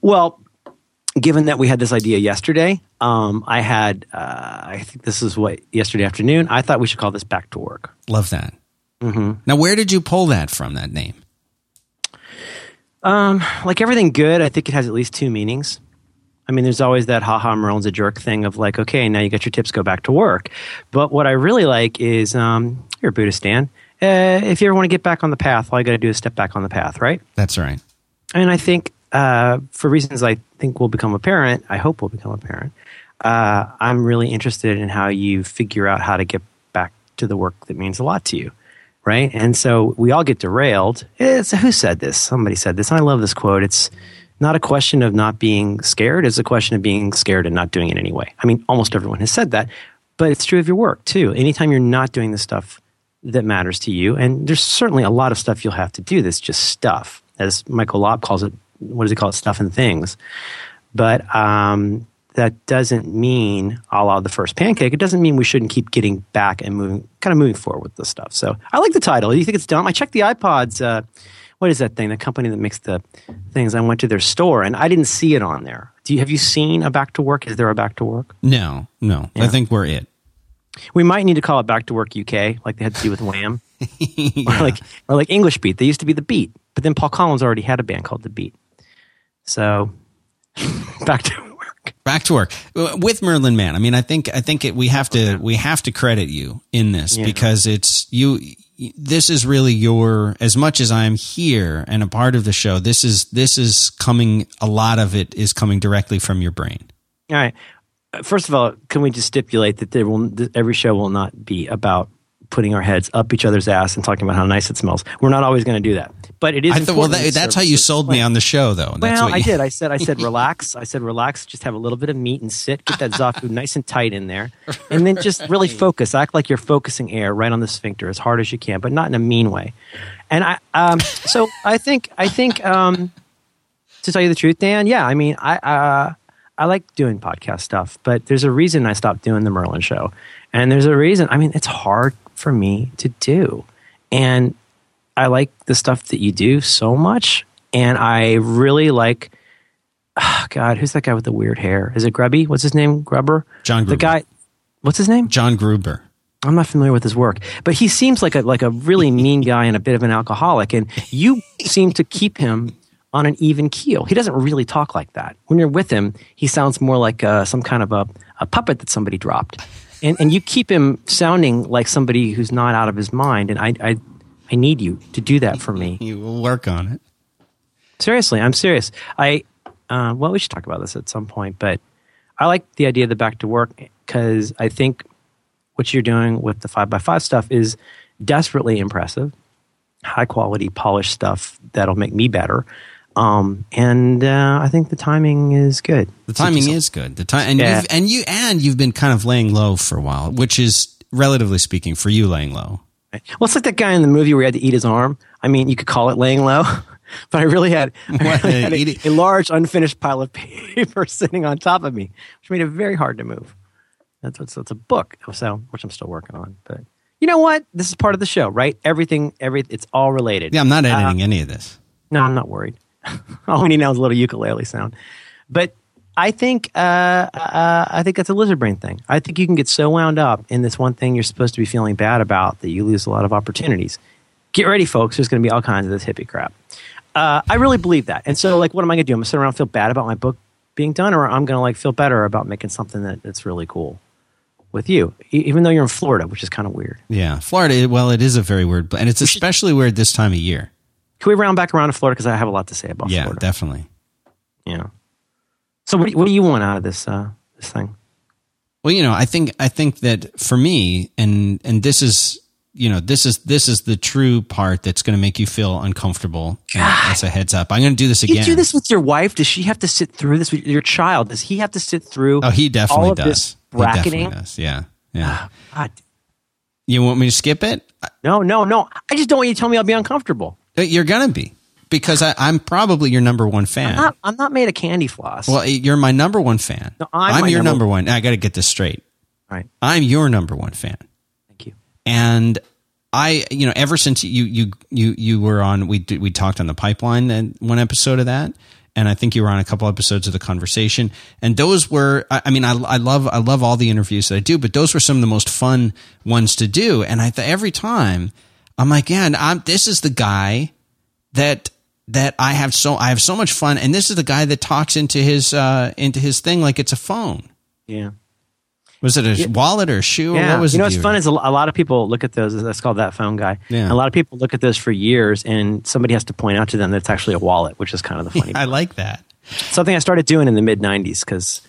Well, given that we had this idea yesterday, um, I had, uh, I think this is what, yesterday afternoon, I thought we should call this Back to Work. Love that. Mm-hmm. Now, where did you pull that from, that name? Um, like everything good, I think it has at least two meanings. I mean, there's always that haha, Merlin's a jerk thing of like, okay, now you got your tips, go back to work. But what I really like is, um, you're a Buddhist, Dan. Uh, if you ever want to get back on the path, all you got to do is step back on the path, right? That's right. And I think, uh, for reasons I think will become apparent, I hope will become apparent, uh, I'm really interested in how you figure out how to get back to the work that means a lot to you right? And so we all get derailed. It's, who said this? Somebody said this. And I love this quote. It's not a question of not being scared. It's a question of being scared and not doing it anyway. I mean, almost everyone has said that, but it's true of your work too. Anytime you're not doing the stuff that matters to you, and there's certainly a lot of stuff you'll have to do that's just stuff, as Michael Lopp calls it. What does he call it? Stuff and things. But um, that doesn't mean a la the first pancake. It doesn't mean we shouldn't keep getting back and moving, kind of moving forward with this stuff. So I like the title. Do you think it's dumb? I checked the iPods. Uh, what is that thing? The company that makes the things. I went to their store and I didn't see it on there. Do you have you seen a back to work? Is there a back to work? No, no. Yeah. I think we're it. We might need to call it Back to Work UK, like they had to do with Wham, yeah. or like or like English Beat. They used to be the Beat, but then Paul Collins already had a band called the Beat. So back to work. Back to work with Merlin Mann. I mean, I think I think it, we have to we have to credit you in this yeah. because it's you. This is really your as much as I'm here and a part of the show. This is this is coming. A lot of it is coming directly from your brain. All right. First of all, can we just stipulate that there will every show will not be about putting our heads up each other's ass and talking about how nice it smells. We're not always going to do that, but it is. I thought, well, that, that's how you sold me on the show, though. That's well, you, I did. I said, I said, relax. I said, relax. Just have a little bit of meat and sit. Get that zafu nice and tight in there, and then just really focus. Act like you're focusing air right on the sphincter as hard as you can, but not in a mean way. And I, um, so I think, I think, um, to tell you the truth, Dan, yeah, I mean, I, uh, I like doing podcast stuff, but there's a reason I stopped doing the Merlin show. And there's a reason. I mean, it's hard for me to do. And I like the stuff that you do so much. And I really like, oh God, who's that guy with the weird hair? Is it Grubby? What's his name? Grubber? John Gruber. The guy, what's his name? John Gruber. I'm not familiar with his work, but he seems like a like a really mean guy and a bit of an alcoholic. And you seem to keep him on an even keel. He doesn't really talk like that. When you're with him, he sounds more like uh, some kind of a, a puppet that somebody dropped and, and you keep him sounding like somebody who's not out of his mind. And I, I, I need you to do that for me. You will work on it. Seriously, I'm serious. I, uh, well, we should talk about this at some point, but I like the idea of the back to work because I think what you're doing with the five by five stuff is desperately impressive, high quality, polished stuff that'll make me better. Um, and uh, I think the timing is good. The timing is good. The time and yeah. you've, and you and you've been kind of laying low for a while, which is relatively speaking for you laying low. Well, it's like that guy in the movie where he had to eat his arm. I mean, you could call it laying low, but I really had, I really had a, a, large unfinished pile of paper sitting on top of me, which made it very hard to move. That's that's, that's a book, so which I'm still working on, but. You know what? This is part of the show, right? Everything, every it's all related. Yeah, I'm not editing uh, any of this. No, I'm not worried. All we need now is a little ukulele sound. But I think uh, uh, I think that's a lizard brain thing. I think you can get so wound up in this one thing you're supposed to be feeling bad about that you lose a lot of opportunities. Get ready, folks. There's going to be all kinds of this hippie crap. Uh, I really believe that. And so, like, what am I going to do? I'm going to sit around and feel bad about my book being done, or I'm going to like feel better about making something that, that's really cool with you, even though you're in Florida, which is kind of weird. Yeah, Florida. Well, it is a very weird, place. and it's especially weird this time of year. Can we round back around to Florida because I have a lot to say about yeah, Florida. Yeah, definitely. Yeah. So what, what do you want out of this uh, this thing? Well, you know, I think I think that for me, and and this is you know this is this is the true part that's going to make you feel uncomfortable. As a heads up, I'm going to do this again. You do this with your wife? Does she have to sit through this with your child? Does he have to sit through? Oh, he definitely does. bracketing. Does. Yeah, yeah. God. You want me to skip it? No, no, no. I just don't want you to tell me I'll be uncomfortable. Uh, you're gonna be because I, am probably your number one fan. I'm not, I'm not, made of candy floss. Well, you're my number one fan. No, I'm, I'm your number, number one. I got to get this straight. Right. I'm your number one fan. Thank you. And I, you know, ever since you you you you were on, we we talked on the pipeline and one episode of that, and I think you were on a couple episodes of the conversation. And those were, I, I mean, I, I, love, I love all the interviews that I do, but those were some of the most fun ones to do. And I th- every time I'm like, yeah, and I'm, this is the guy that that I have so I have so much fun, and this is the guy that talks into his uh, into his thing like it's a phone. Yeah. Was it a yeah. wallet or a shoe? Yeah. Or what was you know what's fun is a, lot of people look at those. That's called that phone guy. Yeah. a lot of people look at those for years, and somebody has to point out to them that it's actually a wallet, which is kind of the funny. I like that. Something I started doing in the mid '90s because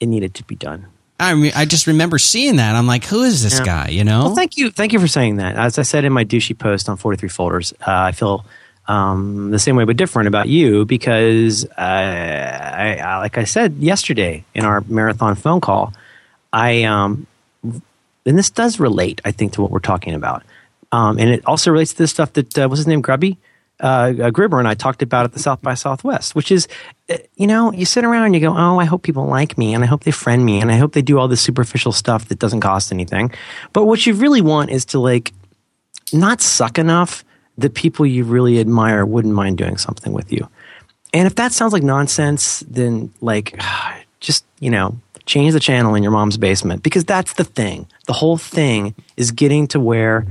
it needed to be done. I mean, I just remember seeing that. I'm like, who is this yeah. guy? You know? Well, thank you, thank you for saying that. As I said in my douchey post on 43 folders, uh, I feel um, the same way but different about you because uh, I, I, like I said yesterday in our marathon phone call, I um, and this does relate, I think, to what we're talking about, um, and it also relates to the stuff that uh, was his name Grubby. Uh, uh, Gribber and I talked about at the South by Southwest, which is, uh, you know, you sit around and you go, oh, I hope people like me and I hope they friend me and I hope they do all this superficial stuff that doesn't cost anything. But what you really want is to like not suck enough that people you really admire wouldn't mind doing something with you. And if that sounds like nonsense, then like just, you know, change the channel in your mom's basement because that's the thing. The whole thing is getting to where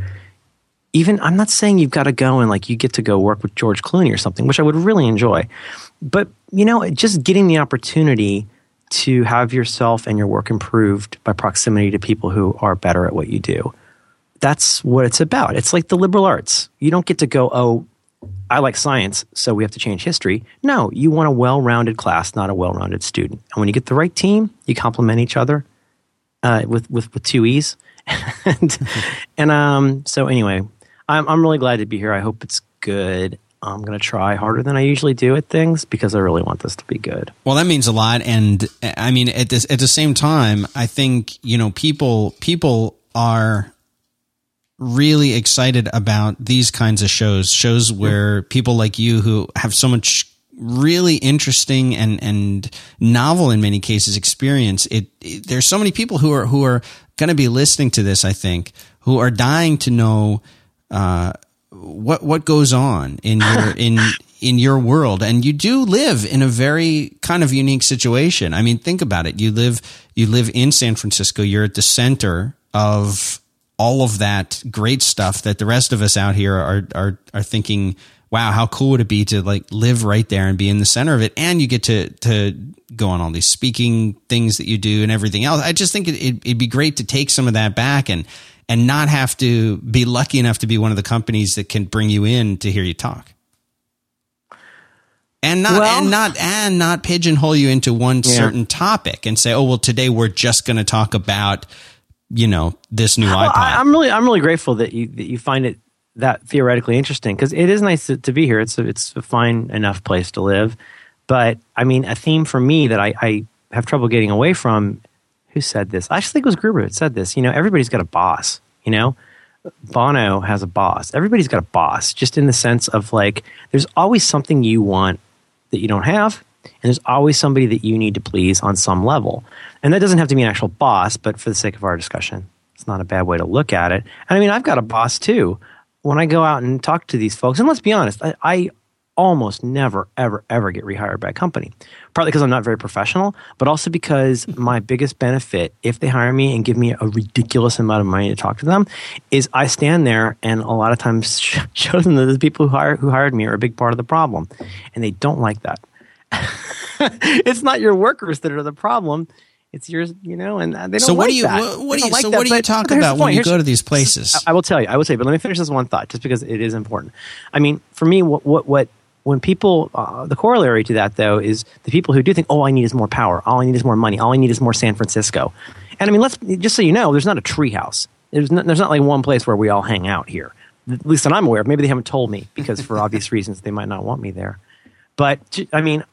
even I'm not saying you've got to go and like you get to go work with George Clooney or something, which I would really enjoy. But, you know, just getting the opportunity to have yourself and your work improved by proximity to people who are better at what you do that's what it's about. It's like the liberal arts. You don't get to go, oh, I like science, so we have to change history. No, you want a well rounded class, not a well rounded student. And when you get the right team, you complement each other uh, with, with, with two E's. and and um, so, anyway, I'm, I'm really glad to be here. I hope it's good. I'm going to try harder than I usually do at things because I really want this to be good. Well, that means a lot, and I mean, at this at the same time, I think you know people people are really excited about these kinds of shows, shows where people like you who have so much really interesting and and novel in many cases experience it, it there's so many people who are who are going to be listening to this i think who are dying to know uh, what what goes on in your in in your world? And you do live in a very kind of unique situation. I mean think about it. You live you live in san francisco. You're at the center of all of that great stuff that the rest of us out here are are are thinking wow how cool would it be to like live right there and be in the center of it? And you get to to go on all these speaking things that you do and everything else. I just think it, it, it'd be great to take some of that back and and not have to be lucky enough to be one of the companies that can bring you in to hear you talk and not well, and not and not pigeonhole you into one yeah. certain topic and say oh well today we're just going to talk about you know this new well, iPod. I, am really I'm really grateful that you that you find it that theoretically interesting because it is nice to, to, be here. It's a, it's a fine enough place to live, but I mean a theme for me that I, I have trouble getting away from. Who said this? I actually think it was Gruber that said this. You know, everybody's got a boss. You know, Bono has a boss. Everybody's got a boss, just in the sense of like, there's always something you want that you don't have, and there's always somebody that you need to please on some level. And that doesn't have to be an actual boss, but for the sake of our discussion, it's not a bad way to look at it. And I mean, I've got a boss too. When I go out and talk to these folks, and let's be honest, I, I almost never, ever, ever get rehired by a company. Partly because I'm not very professional, but also because my biggest benefit, if they hire me and give me a ridiculous amount of money to talk to them, is I stand there and a lot of times show them that the people who, hire, who hired me are a big part of the problem. And they don't like that. it's not your workers that are the problem it's yours, you know, and uh, they don't. So what like do you that. what, do you like so that, what do you talk about when you here's, go to these places? I will tell you. I will say, but let me finish this one thought, just because it is important. I mean, for me, what what, what when people uh, the corollary to that though is the people who do think, oh, I need is more power, all I need is more money, all I need is more San Francisco, and I mean, let's just so you know, there's not a treehouse. There's not, there's not like one place where we all hang out here. At least that I'm aware of. Maybe they haven't told me because for obvious reasons they might not want me there. But I mean,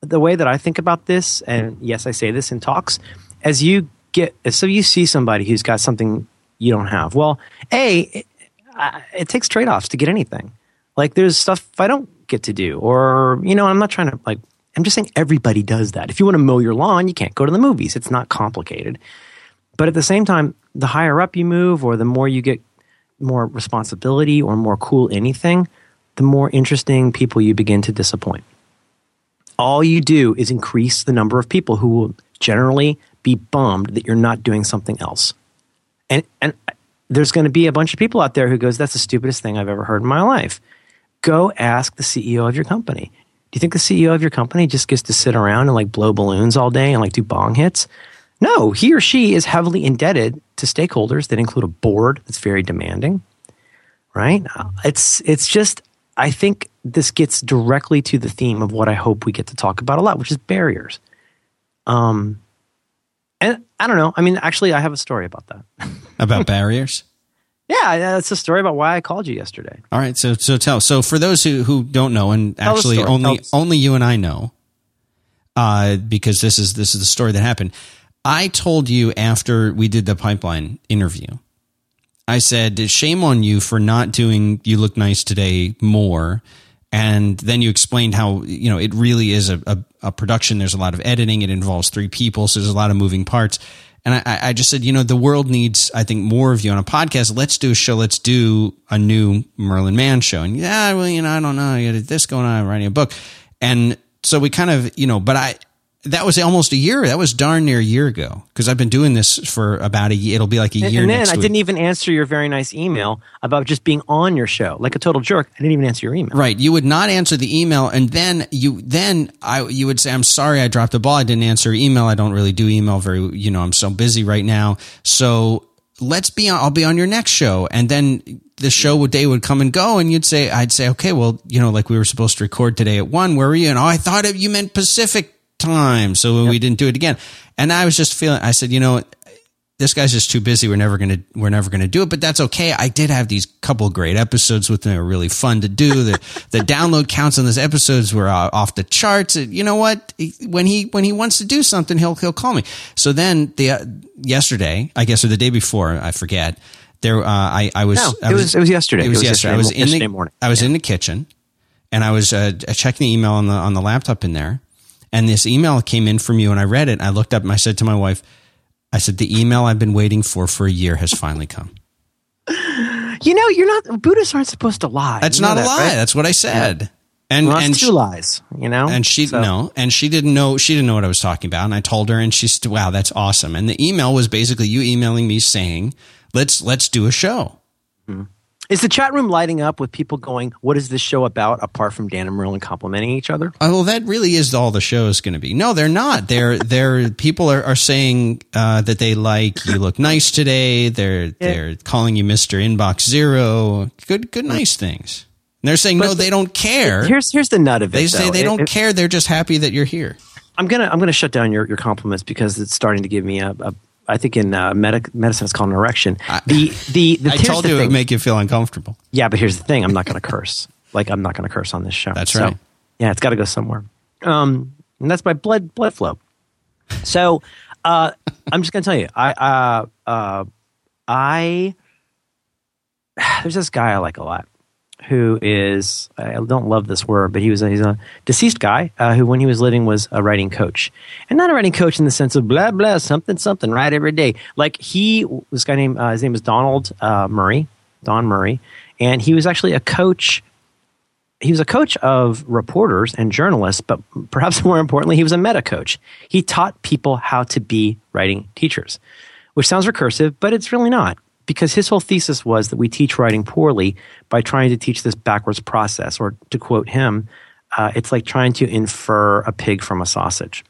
the way that I think about this, and yes, I say this in talks, as you get, so you see somebody who's got something you don't have. Well, A, it, it takes trade offs to get anything. Like there's stuff I don't get to do, or, you know, I'm not trying to, like, I'm just saying everybody does that. If you want to mow your lawn, you can't go to the movies. It's not complicated. But at the same time, the higher up you move, or the more you get more responsibility or more cool anything, the more interesting people you begin to disappoint all you do is increase the number of people who will generally be bummed that you're not doing something else. And, and uh, there's going to be a bunch of people out there who goes, that's the stupidest thing I've ever heard in my life. Go ask the CEO of your company. Do you think the CEO of your company just gets to sit around and like blow balloons all day and like do bong hits? No, he or she is heavily indebted to stakeholders that include a board that's very demanding, right? It's it's just I think this gets directly to the theme of what I hope we get to talk about a lot, which is barriers. Um, and I don't know. I mean, actually, I have a story about that. about barriers. Yeah, that's a story about why I called you yesterday. All right, so so tell. So for those who who don't know, and tell actually only only you and I know, uh, because this is this is the story that happened. I told you after we did the pipeline interview I said, shame on you for not doing You Look Nice Today more. And then you explained how, you know, it really is a, a, a production. There's a lot of editing. It involves three people. So there's a lot of moving parts. And I, I, just said, you know, the world needs, I think, more of you on a podcast. Let's do a show. Let's do a new Merlin Mann show. And yeah, well, you know, I don't know. I got this going on. I'm writing a book. And so we kind of, you know, but I, that was almost a year. That was darn near a year ago because I've been doing this for about a year. It'll be like a year. And then I week. didn't even answer your very nice email about just being on your show, like a total jerk. I didn't even answer your email. Right. You would not answer the email, and then you then I you would say, "I'm sorry, I dropped the ball. I didn't answer email. I don't really do email very. You know, I'm so busy right now. So let's be on. I'll be on your next show, and then the show would day would come and go, and you'd say, I'd say, okay, well, you know, like we were supposed to record today at one. Where were you? And oh, I thought it, you meant Pacific time. So yep. we didn't do it again. And I was just feeling, I said, you know, this guy's just too busy. We're never going to, we're never going to do it, but that's okay. I did have these couple great episodes with them. They were really fun to do. The, the download counts on those episodes were off the charts. You know what? When he, when he wants to do something, he'll, he'll call me. So then the, uh, yesterday, I guess, or the day before, I forget there, uh, I, I was, no, I was, it was, it was yesterday. It was, it was yesterday. yesterday. I was in the, morning. I was yeah. in the kitchen and I was, uh, checking the email on the, on the laptop in there and this email came in from you, and I read it. And I looked up and I said to my wife, I said, the email I've been waiting for for a year has finally come. You know, you're not Buddhists aren't supposed to lie. That's you not a lie. Right? That's what I said. Yeah. And well, and two she, lies, you know. And she so. no, and she didn't know. She didn't know what I was talking about. And I told her, and she's wow, that's awesome. And the email was basically you emailing me saying, "Let's let's do a show." Is the chat room lighting up with people going, "What is this show about?" Apart from Dan and Merlin complimenting each other? Oh, well, that really is all the show is going to be. No, they're not. They're they're people are, are saying uh, that they like you look nice today. They're yeah. they're calling you Mister Inbox Zero. Good good nice things. And they're saying but no, they don't care. Here's here's the nut of it. They say though. they don't it, care. They're just happy that you're here. I'm gonna I'm gonna shut down your, your compliments because it's starting to give me a, a I think in uh, medic, medicine it's called an erection. The the, the I told you it would make you feel uncomfortable. Yeah, but here's the thing: I'm not going to curse. Like I'm not going to curse on this show. That's right. So, yeah, it's got to go somewhere. Um, and that's my blood blood flow. So uh, I'm just going to tell you, I uh, uh, I there's this guy I like a lot who is I don't love this word, but he was a, he's a deceased guy uh, who, when he was living, was a writing coach, and not a writing coach in the sense of blah blah something something right every day. Like he this guy named uh, his name was Donald uh, Murray, Don Murray, and he was actually a coach. He was a coach of reporters and journalists, but perhaps more importantly, he was a meta coach. He taught people how to be writing teachers, which sounds recursive, but it's really not because his whole thesis was that we teach writing poorly by trying to teach this backwards process. Or to quote him, uh, it's like trying to infer a pig from a sausage.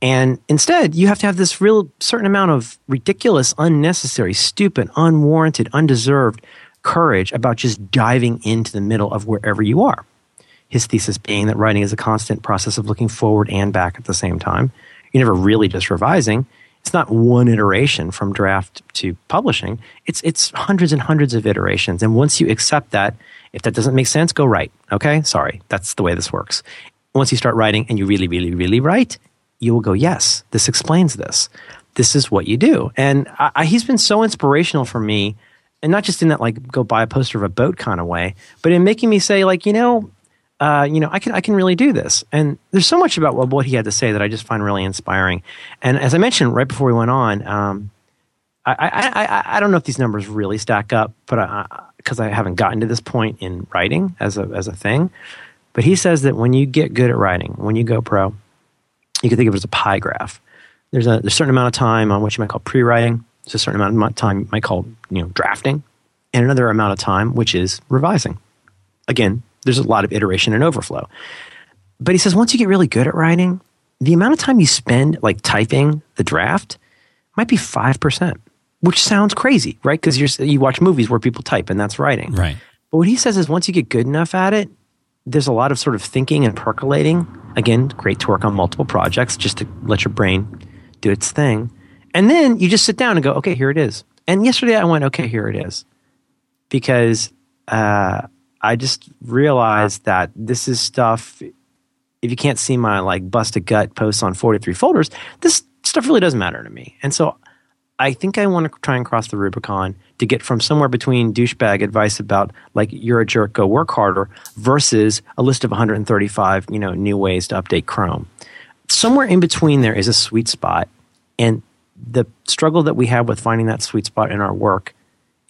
And instead, you have to have this real certain amount of ridiculous, unnecessary, stupid, unwarranted, undeserved courage about just diving into the middle of wherever you are. His thesis being that writing is a constant process of looking forward and back at the same time. You're never really just revising it's not one iteration from draft to publishing. It's it's hundreds and hundreds of iterations. And once you accept that, if that doesn't make sense, go write. Okay, sorry, that's the way this works. Once you start writing and you really, really, really write, you will go, yes, this explains this. This is what you do. And I, I, he's been so inspirational for me, and not just in that like go buy a poster of a boat kind of way, but in making me say like, you know, uh, you know, I can I can really do this. And there's so much about what he had to say that I just find really inspiring. And as I mentioned right before we went on, um, I, I, I, I don't know if these numbers really stack up, but because I, I, haven't gotten to this point in writing as a as a thing. But he says that when you get good at writing, when you go pro, you can think of it as a pie graph. There's a, there's a certain amount of time on what you might call pre-writing. There's a certain amount of time you might call you know drafting, and another amount of time which is revising. Again, there's a lot of iteration and overflow. But he says once you get really good at writing, the amount of time you spend like typing the draft might be five percent, which sounds crazy, right? Because you watch movies where people type and that's writing, right? But what he says is once you get good enough at it, there's a lot of sort of thinking and percolating. Again, great to work on multiple projects just to let your brain do its thing. And then you just sit down and go, okay, here it is. And yesterday I went, okay, here it is. Because uh, I just realized that this is stuff, if you can't see my like busted gut posts on 43 folders, this stuff really doesn't matter to me. And so I think I want to try and cross the Rubicon to get from somewhere between douchebag advice about like you're a jerk, go work harder, versus a list of 135 you know new ways to update Chrome. Somewhere in between there is a sweet spot, and the struggle that we have with finding that sweet spot in our work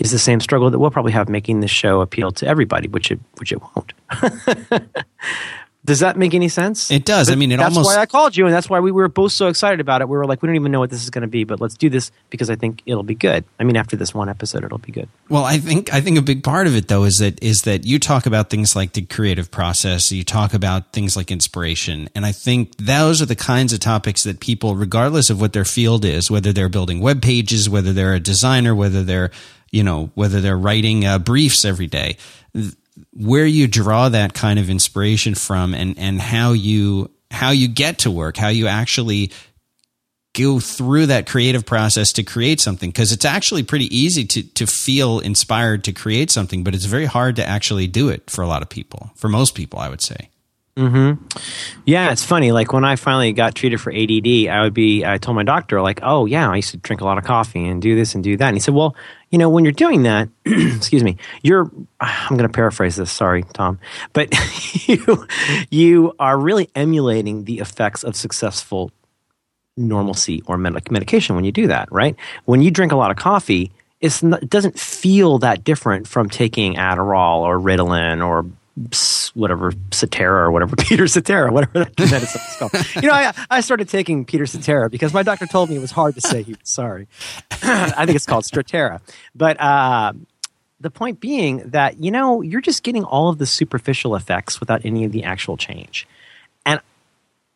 is the same struggle that we'll probably have making this show appeal to everybody, which it which it won't. Does that make any sense? It does. But I mean, it that's almost. why I called you, and that's why we were both so excited about it. We were like, we don't even know what this is going to be, but let's do this because I think it'll be good. I mean, after this one episode, it'll be good. Well, I think I think a big part of it though is that is that you talk about things like the creative process, you talk about things like inspiration, and I think those are the kinds of topics that people, regardless of what their field is, whether they're building web pages, whether they're a designer, whether they're you know whether they're writing uh, briefs every day where you draw that kind of inspiration from and and how you how you get to work how you actually go through that creative process to create something. Because it's actually pretty easy to to feel inspired to create something but it's very hard to actually do it for a lot of people for most people i would say Mm-hmm. Yeah, it's funny. Like when I finally got treated for ADD, I would be. I told my doctor, like, "Oh yeah, I used to drink a lot of coffee and do this and do that." And he said, "Well, you know, when you're doing that, excuse me, you're. I'm going to paraphrase this. Sorry, Tom, but you you are really emulating the effects of successful normalcy or med- medication when you do that, right? When you drink a lot of coffee." Not, it doesn't feel that different from taking Adderall or Ritalin or whatever Cetera or whatever Peter Cetera, whatever that medicine is called. You know, I, I started taking Peter Cetera because my doctor told me it was hard to say. He was sorry. I think it's called Strattera. But uh, the point being that you know you're just getting all of the superficial effects without any of the actual change, and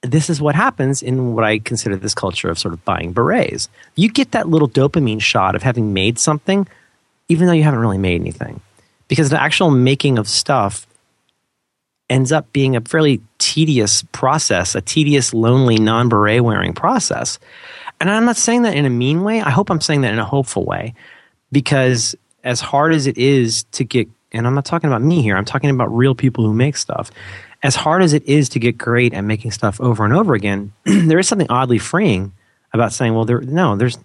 this is what happens in what I consider this culture of sort of buying berets. You get that little dopamine shot of having made something, even though you haven't really made anything because the actual making of stuff ends up being a fairly tedious process, a tedious, lonely, non beret wearing process. And I'm not saying that in a mean way. I hope I'm saying that in a hopeful way because as hard as it is to get, and I'm not talking about me here, I'm talking about real people who make stuff. As hard as it is to get great at making stuff over and over again, there is something oddly freeing about saying, well, there, no, there's,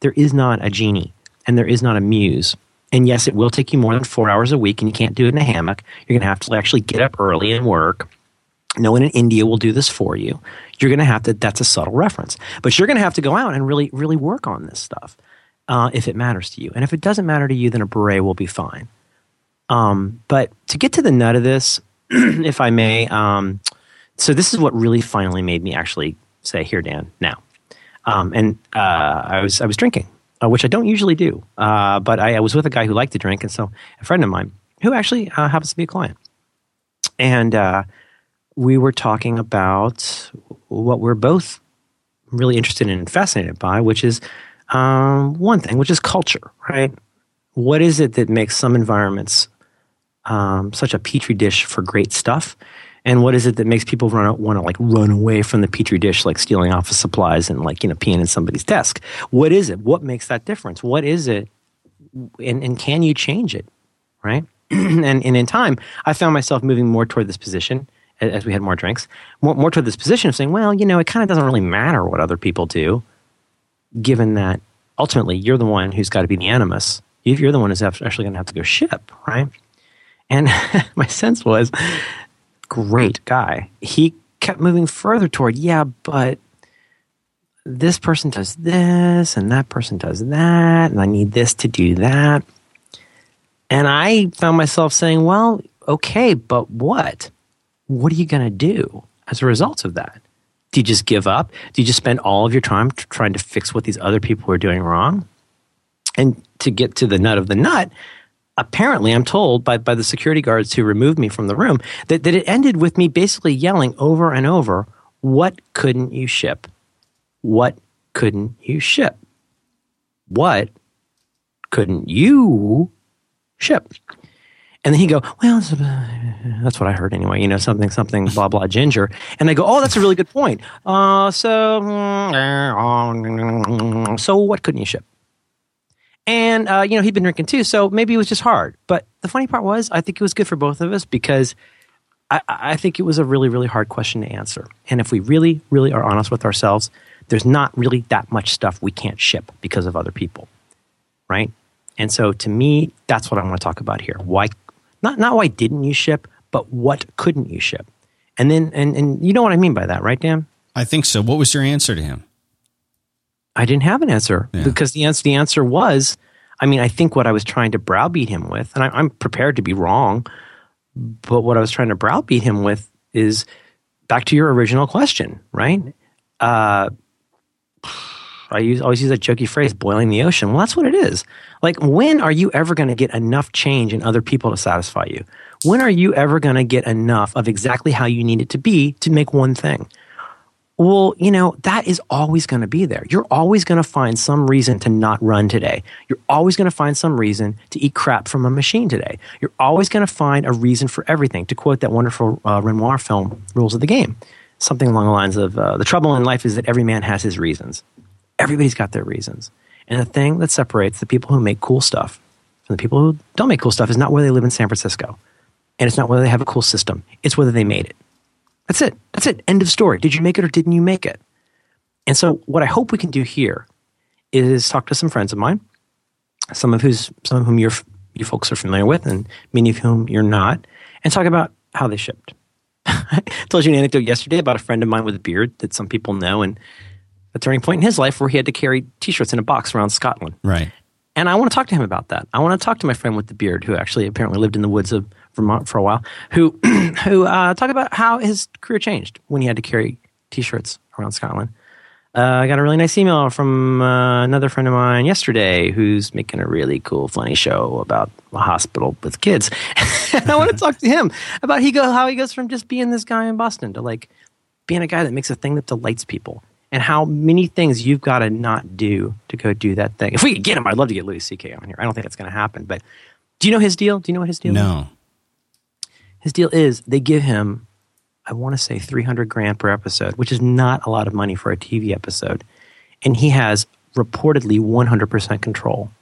there is not a genie and there is not a muse and yes, it will take you more than four hours a week, and you can't do it in a hammock. You're going to have to actually get up early and work. No one in India will do this for you. You're going to have to, that's a subtle reference. But you're going to have to go out and really, really work on this stuff uh, if it matters to you. And if it doesn't matter to you, then a beret will be fine. Um, but to get to the nut of this, if I may, um, so this is what really finally made me actually say, "Here, Dan, now." Um, and uh, I was I was drinking uh, which I don't usually do. Uh, but I, I, was with a guy who liked to drink, and so a friend of mine who actually uh, happens to be a client, and uh, we were talking about what we're both really interested in and fascinated by, which is um, one thing, which is culture, right? What is it that makes some environments um, such a petri dish for great stuff? And what is it that makes people run want to like run away from the petri dish like stealing office supplies and like you know peeing in somebody's desk? What is it? What makes that difference? What is it? And, and can you change it right? And, and in time i found myself moving more toward this position as we had more drinks more, more toward this position of saying well you know it kind of doesn't really matter what other people do given that ultimately you're the one who's got to be the animus. If you're the one who's actually going to have to go ship right? And my sense was great guy. He kept moving further toward, yeah, but this person does this and that person does that, and I need this to do that. And I found myself saying, well, okay, but what? what are you going to do as a result of that? Do you just give up? Do you just spend all of your time trying to fix what these other people are doing wrong? And to get to the nut of the nut, apparently I'm told by, by the security guards who removed me from the room that, that it ended with me basically yelling over and over, What couldn't you ship? What couldn't you ship? What couldn't you ship? And then he go, well, uh, that's what I heard anyway. You know, something, something, blah blah, ginger. And I go, oh, that's a really good point. Uh, so, mm, eh, oh, mm, so what couldn't you ship? And uh, you know, he'd been drinking too, so maybe it was just hard. But the funny part was, I think it was good for both of us because I, I think it was a really, really hard question to answer. And if we really, really are honest with ourselves, there's not really that much stuff we can't ship because of other people, right? And so, to me, that's what I want to talk about here. Why not, not why didn't you ship, but what couldn't you ship? And then, and, and you know what I mean by that, right, Dan? I think so. What was your answer to him? I didn't have an answer yeah. because the answer, the answer was, I mean, I think what I was trying to browbeat him with, and I, I'm prepared to be wrong, but what I was trying to browbeat him with is back to your original question, right? Uh, I use, always use that jokey phrase, boiling the ocean. Well, that's what it is. Like, when are you ever going to get enough change in other people to satisfy you? When are you ever going to get enough of exactly how you need it to be to make one thing? Well, you know, that is always going to be there. You're always going to find some reason to not run today. You're always going to find some reason to eat crap from a machine today. You're always going to find a reason for everything. To quote that wonderful uh, Renoir film, Rules of the Game, something along the lines of uh, the trouble in life is that every man has his reasons. Everybody's got their reasons. And the thing that separates the people who make cool stuff from the people who don't make cool stuff is not where they live in San Francisco. And it's not whether they have a cool system. It's whether they made it. That's it. That's it. End of story. Did you make it or didn't you make it? And so what I hope we can do here is talk to some friends of mine, some of whose some of whom you're you folks are familiar with, and many of whom you're not, and talk about how they shipped. I told you an anecdote yesterday about a friend of mine with a beard that some people know, and a turning point in his life where he had to carry T-shirts in a box around Scotland. Right. And I want to talk to him about that. I want to talk to my friend with the beard, who actually apparently lived in the woods of Vermont for a while, who who uh, talk about how his career changed when he had to carry T-shirts around Scotland. Uh, I got a really nice email from uh, another friend of mine yesterday who's making a really cool, funny show about a hospital with kids. and I want to talk to him about he go how he goes from just being this guy in Boston to like being a guy that makes a thing that delights people and how many things you've got to not do to go do that thing. If we could get him, I'd love to get Louis C.K. on here. I don't think that's going to happen, but do you know his deal? Do you know what his deal no. is? His deal is they give him, I want to say 300 grand per episode, which is not a lot of money for a TV episode. And he has reportedly 100% control.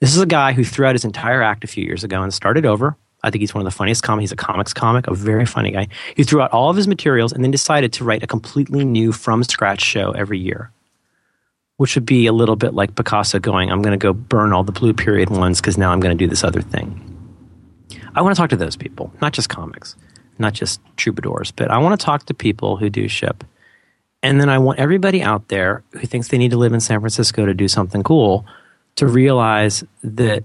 This is a guy who threw out his entire act a few years ago and started over. I think he's one of the funniest comics. He's a comics comic, a very funny guy. He threw out all of his materials and then decided to write a completely new from scratch show every year, which would be a little bit like Picasso going, I'm going to go burn all the blue period ones because now I'm going to do this other thing. I want to talk to those people, not just comics, not just troubadours, but I want to talk to people who do ship. And then I want everybody out there who thinks they need to live in San Francisco to do something cool to realize that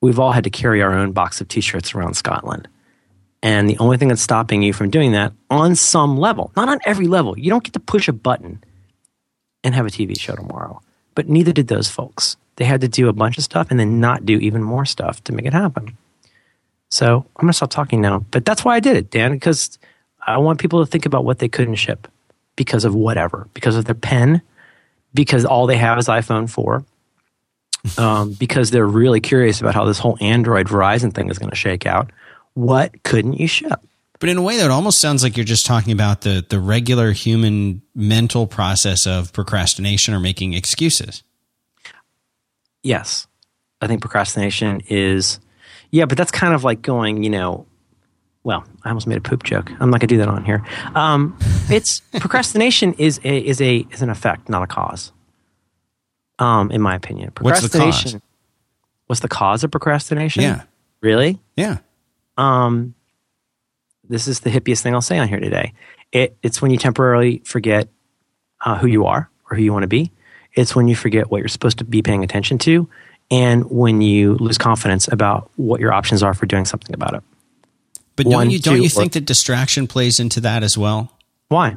we've all had to carry our own box of t shirts around Scotland. And the only thing that's stopping you from doing that on some level, not on every level, you don't get to push a button and have a TV show tomorrow. But neither did those folks. They had to do a bunch of stuff and then not do even more stuff to make it happen. So I'm going to stop talking now. But that's why I did it, Dan, because I want people to think about what they couldn't ship because of whatever, because of their pen, because all they have is iPhone 4, um, because they're really curious about how this whole Android Verizon thing is going to shake out. What couldn't you ship? But in a way, that almost sounds like you're just talking about the the regular human mental process of procrastination or making excuses. Yes, I think procrastination is yeah, but that's kind of like going, you know, well, I almost made a poop joke. I'm not gonna do that on here. Um, it's procrastination is a, is a is an effect, not a cause. Um, in my opinion, procrastination. What's the cause? What's the cause of procrastination? Yeah. Really? Yeah. Um, this is the hippiest thing I'll say on here today. It, it's when you temporarily forget uh, who you are or who you want to be. It's when you forget what you're supposed to be paying attention to and when you lose confidence about what your options are for doing something about it. But don't you don't you think that distraction plays into that as well? Why?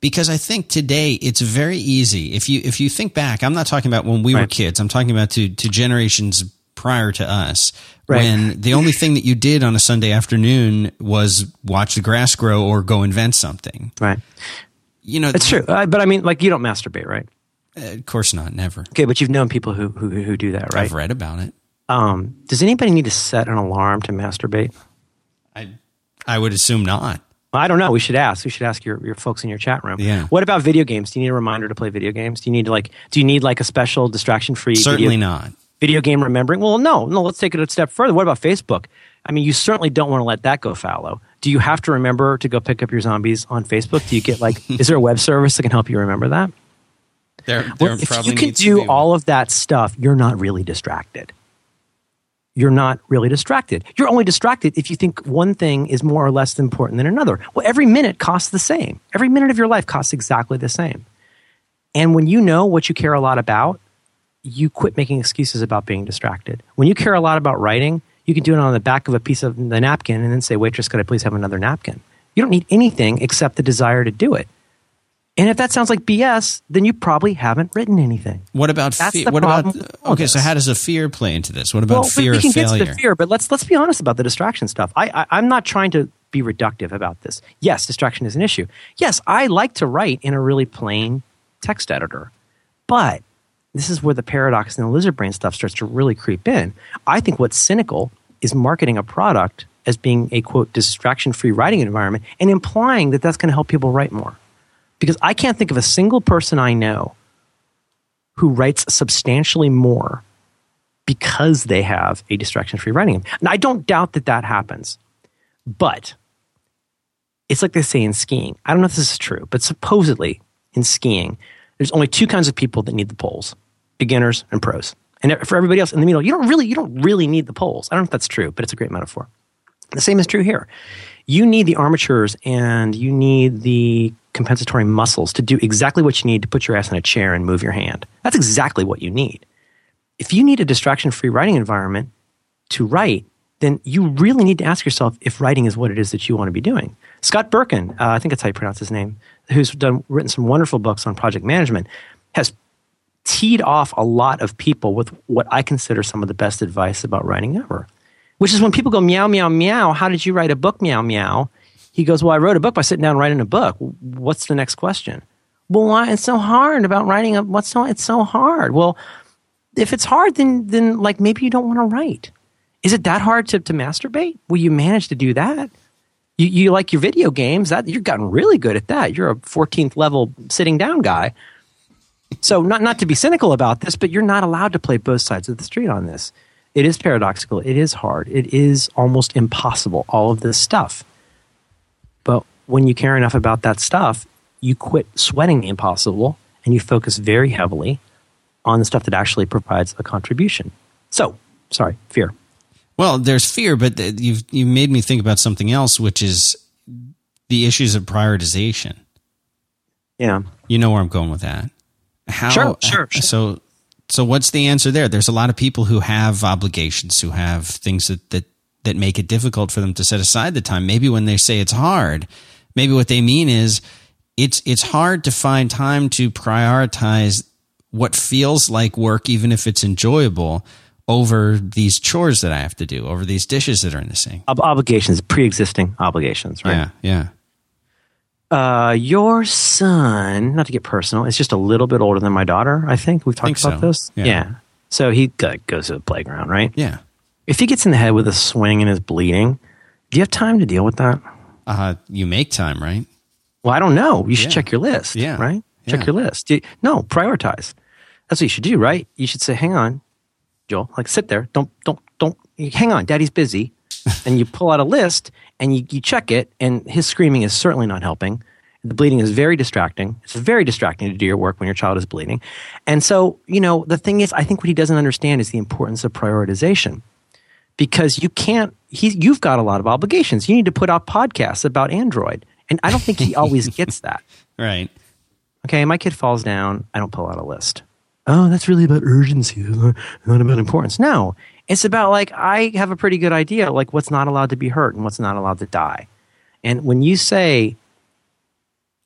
Because I think today it's very easy. If you if you think back, I'm not talking about when we right. were kids. I'm talking about to to generations prior to us right. when the only thing that you did on a Sunday afternoon was watch the grass grow or go invent something. Right. You know, it's true. Uh, but I mean, like you don't masturbate, right? Uh, of course not. Never. Okay, but you've known people who who, who do that, right? I've read about it. Um, does anybody need to set an alarm to masturbate? I I would assume not. I don't know. We should ask. We should ask your, your folks in your chat room. Yeah. What about video games? Do you need a reminder to play video games? Do you need to like? Do you need like a special distraction free? Certainly video, not. Video game remembering? Well, no, no. Let's take it a step further. What about Facebook? I mean, you certainly don't want to let that go fallow. Do you have to remember to go pick up your zombies on Facebook? Do you get like? is there a web service that can help you remember that? There, there well, if you can do all of that stuff, you're not really distracted you're not really distracted. You're only distracted if you think one thing is more or less important than another. Well, every minute costs the same. Every minute of your life costs exactly the same. And when you know what you care a lot about, you quit making excuses about being distracted. When you care a lot about writing, you can do it on the back of a piece of the napkin and then say, waitress, could I please have another napkin? You don't need anything except the desire to do it. And if that sounds like BS, then you probably haven't written anything. What about fear? What about okay? So how does a fear play into this? What about well, fear we can of failure? Get to the fear, but let's let's be honest about the distraction stuff. I, I I'm not trying to be reductive about this. Yes, distraction is an issue. Yes, I like to write in a really plain text editor, but this is where the paradox and the lizard brain stuff starts to really creep in. I think what's cynical is marketing a product as being a quote distraction free writing environment and implying that that's going to help people write more. Because I can't think of a single person I know who writes substantially more because they have a distraction free writing. And I don't doubt that that happens. But it's like they say in skiing. I don't know if this is true, but supposedly in skiing, there's only two kinds of people that need the poles beginners and pros. And for everybody else in the middle, you don't really, you don't really need the poles. I don't know if that's true, but it's a great metaphor. The same is true here. You need the armatures and you need the compensatory muscles to do exactly what you need to put your ass in a chair and move your hand. That's exactly what you need. If you need a distraction free writing environment to write, then you really need to ask yourself if writing is what it is that you want to be doing. Scott Berkun, uh, I think that's how you pronounce his name, who's done written some wonderful books on project management, has teed off a lot of people with what I consider some of the best advice about writing ever. Which is when people go meow meow meow, how did you write a book meow meow? He goes, Well, I wrote a book by sitting down writing a book. What's the next question? Well, why it's so hard about writing a what's so it's so hard? Well, if it's hard, then then like maybe you don't want to write. Is it that hard to, to masturbate? Well, you managed to do that. You, you like your video games. That you've gotten really good at that. You're a 14th level sitting down guy. So not not to be cynical about this, but you're not allowed to play both sides of the street on this. It is paradoxical. It is hard. It is almost impossible. All of this stuff. But when you care enough about that stuff, you quit sweating the impossible and you focus very heavily on the stuff that actually provides a contribution. So, sorry, fear. Well, there's fear, but you've you made me think about something else, which is the issues of prioritization. Yeah, you know where I'm going with that. How? Sure, sure. sure. So, so what's the answer there? There's a lot of people who have obligations, who have things that that that make it difficult for them to set aside the time. Maybe when they say it's hard, maybe what they mean is it's it's hard to find time to prioritize what feels like work, even if it's enjoyable, over these chores that I have to do, over these dishes that are in the sink. Ob- obligations, pre-existing obligations, right? Yeah, yeah. Uh, your son, not to get personal, is just a little bit older than my daughter. I think we've talked think about so. this. Yeah. yeah. So he goes to the playground, right? Yeah. If he gets in the head with a swing and is bleeding, do you have time to deal with that? Uh, you make time, right? Well, I don't know. You should yeah. check your list. Yeah. Right? Check yeah. your list. You, no, prioritize. That's what you should do, right? You should say, hang on, Joel, like sit there. Don't, don't, don't, hang on. Daddy's busy. and you pull out a list and you, you check it, and his screaming is certainly not helping. The bleeding is very distracting. It's very distracting to do your work when your child is bleeding. And so, you know, the thing is, I think what he doesn't understand is the importance of prioritization because you can't he, you've got a lot of obligations. You need to put out podcasts about android. And i don't think he always gets that. Right. Okay my kid falls down. I don't pull out a list. Oh that's really about urgency not about importance. No It's about like I have a pretty good idea like what's not allowed to be hurt and what's not allowed to die. And when you say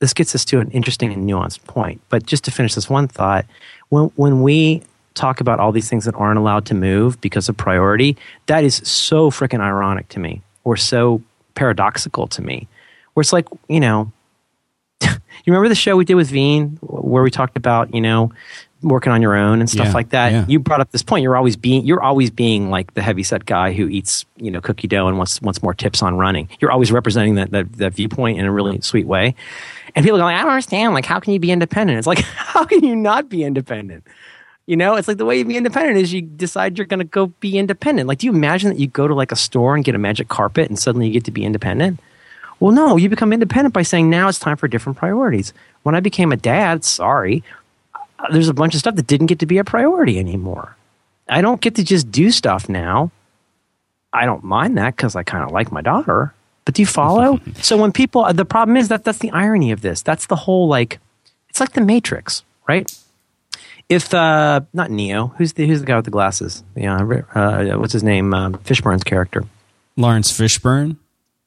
this gets us to an interesting and nuanced point, but just to finish this one thought, when when we talk about all these things that aren't allowed to move because of priority, that is so freaking ironic to me or so paradoxical to me. Where it's like, you know, you remember the show we did with Veen where we talked about, you know, working on your own and stuff Yeah, like that. yeah. You brought up this point. You're always being you're always being like the heavy set guy who eats you know cookie dough and wants wants more tips on running. You're always representing that that, that viewpoint in a really sweet way. And people go, like, I don't understand. Like, how can you be independent? It's like, how can you not be independent? You know, it's like the way you be independent is you decide you're going to go be independent. Like, do you imagine that you go to like a store and get a magic carpet and suddenly you get to be independent? Well, no, you become independent by saying now it's time for different priorities. When I became a dad, sorry, uh, there's a bunch of stuff that didn't get to be a priority anymore. I don't get to just do stuff now. I don't mind that because I kind of like my daughter. But do you follow? so when people, the problem is that that's the irony of this. That's the whole like, it's like the Matrix, right? If uh, not Neo, who's the who's the guy with the glasses? Yeah, uh, what's his name? Um, Fishburne's character. Laurence Fishburne,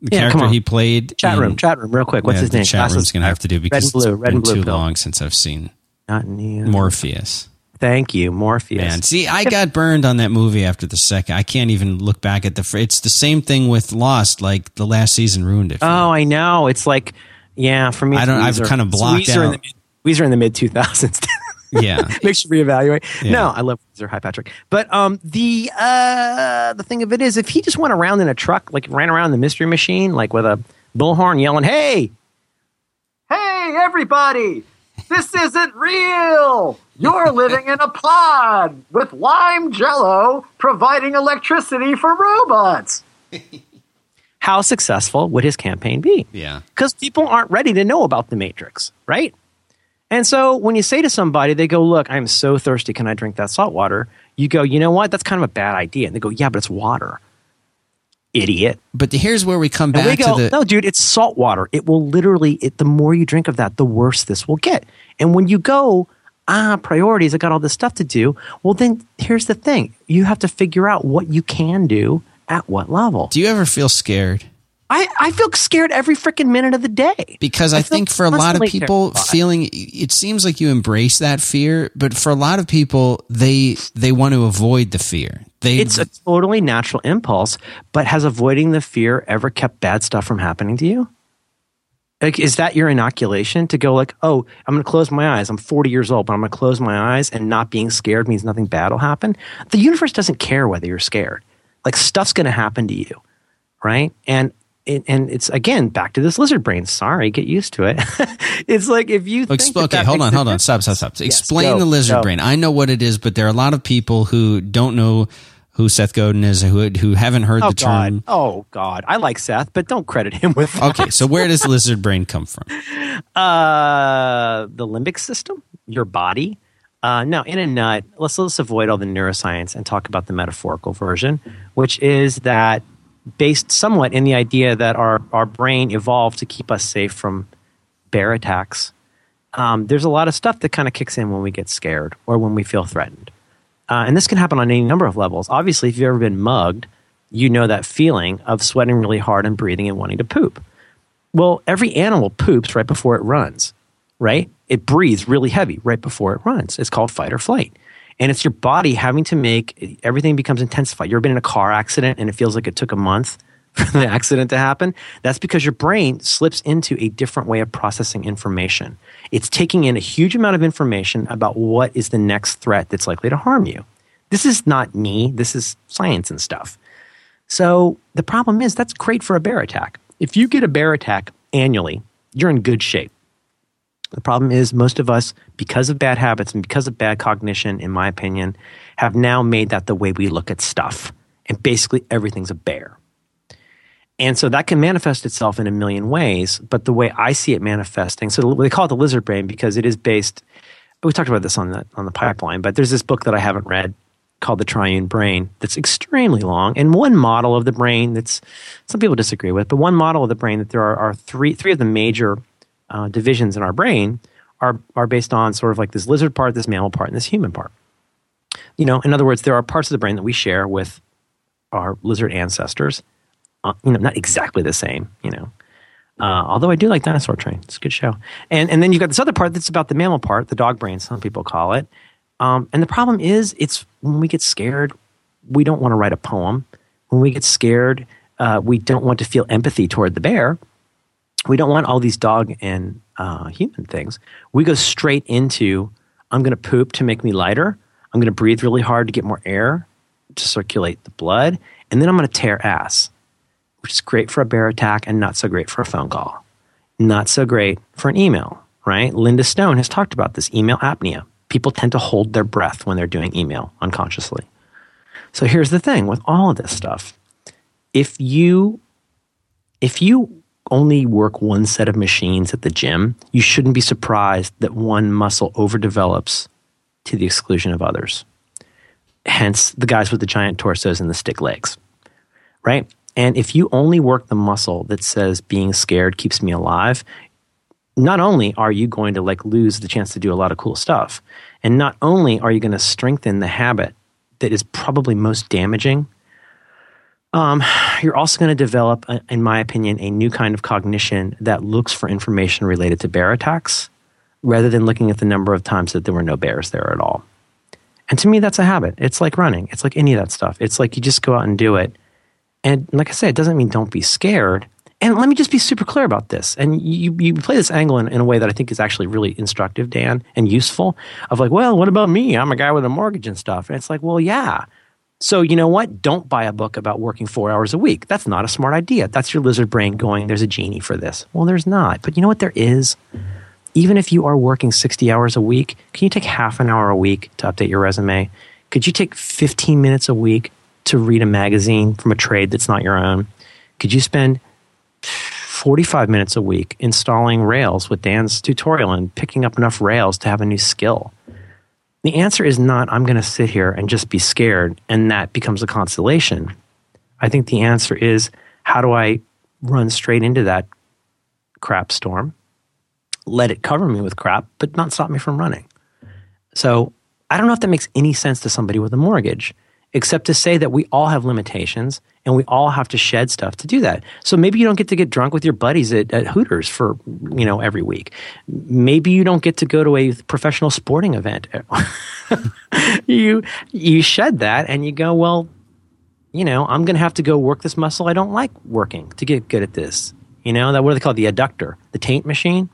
the Yeah, come character on. he played. Chat in- room, chat room, real quick. What's yeah, his name? Chat room's Glasses. to have to do because red blue, it's been blue too long since I've seen Not Neo. Morpheus. Thank you, Morpheus. Man, see, I got burned on that movie after the second. I can't even look back at the. fr- It's the same thing with Lost. Like the last season ruined it. For me. Oh, I know. It's like, yeah, for me, I don't- I've kind of blocked Weezer In the, Weezer in the mid 2000s. Yeah. Makes you reevaluate. Yeah. No, I love Weezer. Hi, Patrick. But um, the uh, the thing of it is, if he just went around in a truck, like ran around the mystery machine, like with a bullhorn yelling, "Hey, hey, everybody! This isn't real. You're living in a pod with lime jello providing electricity for robots." How successful would his campaign be? Yeah. because people aren't ready to know about the matrix, right? And so when you say to somebody, they go, Look, I'm so thirsty. Can I drink that salt water? You go, You know what? That's kind of a bad idea. And they go, Yeah, but it's water. Idiot. But here's where we come And we back go, to the. No, dude, it's salt water. It will literally, it, the more you drink of that, the worse this will get. And when you go, Ah, priorities, I got all this stuff to do. Well, then here's the thing you have to figure out what you can do at what level. Do you ever feel scared? I, I feel scared every freaking minute of the day. Because I, feel think for a lot of people, feeling it seems like you embrace that fear, but for a lot of people, they they want to avoid the fear. They It's a totally natural impulse, but has avoiding the fear ever kept bad stuff from happening to you? Like, is that your inoculation to go like, oh, I'm going to close my eyes. I'm 40 years old, but I'm going to close my eyes, and not being scared means nothing bad will happen. The universe doesn't care whether you're scared. Like stuff's going to happen to you, right? And it, and it's again back to this lizard brain. Sorry, get used to it. it's like if you think Exp- that okay, that hold on, hold on. Stop, stop, stop. Explain go, the lizard go. brain. I know what it is, but there are a lot of people who don't know who Seth Godin is, who who haven't heard Oh the term. God! Oh God! I like Seth, but don't credit him with that. Okay, so where does lizard brain come from? Uh, the limbic system, your body. Uh, no, in a nut, let's let's avoid all the neuroscience and talk about the metaphorical version, which is that based somewhat in the idea that our our brain evolved to keep us safe from bear attacks. Um, there's a lot of stuff that kind of kicks in when we get scared or when we feel threatened, uh, and this can happen on any number of levels. Obviously, if you've ever been mugged, you know that feeling of sweating really hard and breathing and wanting to poop. Well, every animal poops right before it runs, right? It breathes really heavy right before it runs. It's called fight or flight. And it's your body having to make everything becomes intensified. You've been in a car accident and it feels like it took a month for the accident to happen? That's because your brain slips into a different way of processing information. It's taking in a huge amount of information about what is the next threat that's likely to harm you. This is not me, this is science and stuff. So the problem is that's great for a bear attack. If you get a bear attack annually, you're in good shape. The problem is most of us, because of bad habits and because of bad cognition, in my opinion, have now made that the way we look at stuff. And basically everything's a bear. And so that can manifest itself in a million ways. But the way I see it manifesting, so they call it the lizard brain because it is based. We talked about this on the on the pipeline, but there's this book that I haven't read called The Triune Brain that's extremely long. And one model of the brain that's some people disagree with, but one model of the brain that there are, are three three of the major uh, divisions in our brain are are based on sort of like this lizard part, this mammal part, and this human part. you know, in other words, there are parts of the brain that we share with our lizard ancestors. Uh, you know, not exactly the same, you know. Uh, although I do like Dinosaur Train, it's a good show. And and then you've got this other part that's about the mammal part, the dog brain, some people call it. Um, and the problem is, it's when we get scared, we don't want to write a poem. When we get scared, uh, we don't want to feel empathy toward the bear. We don't want all these dog and uh, human things. We go straight into I'm going to poop to make me lighter. I'm going to breathe really hard to get more air to circulate the blood. And then I'm going to tear ass, which is great for a bear attack and not so great for a phone call. Not so great for an email, right? Linda Stone has talked about this email apnea. People tend to hold their breath when they're doing email unconsciously. So here's the thing with all of this stuff. If you if you only work one set of machines at the gym, you shouldn't be surprised that one muscle overdevelops to the exclusion of others. Hence the guys with the giant torsos and the stick legs. Right? And if you only work the muscle that says being scared keeps me alive, not only are you going to like lose the chance to do a lot of cool stuff, and not only are you going to strengthen the habit that is probably most damaging, um, you're also going to develop, uh, in my opinion, a new kind of cognition that looks for information related to bear attacks rather than looking at the number of times that there were no bears there at all. And to me, that's a habit. It's like running, it's like any of that stuff. It's like you just go out and do it. And like I said, it doesn't mean don't be scared. And let me just be super clear about this. And you, you play this angle in, in a way that I think is actually really instructive, Dan, and useful of like, well, what about me? I'm a guy with a mortgage and stuff. And it's like, well, yeah. So, you know what? Don't buy a book about working four hours a week. That's not a smart idea. That's your lizard brain going, there's a genie for this. Well, there's not. But you know what? There is. Even if you are working 60 hours a week, can you take half an hour a week to update your resume? Could you take 15 minutes a week to read a magazine from a trade that's not your own? Could you spend 45 minutes a week installing Rails with Dan's tutorial and picking up enough Rails to have a new skill? The answer is not, I'm going to sit here and just be scared and that becomes a consolation. I think the answer is, how do I run straight into that crap storm, let it cover me with crap, but not stop me from running? So I don't know if that makes any sense to somebody with a mortgage except to say that we all have limitations and we all have to shed stuff to do that. So maybe you don't get to get drunk with your buddies at, at, Hooters for, you know, every week. Maybe you don't get to go to a professional sporting event. you you shed that and you go, well, you know, I'm going to have to go work this muscle I don't like working to get good at this. You know, that what do they call the adductor, the taint machine?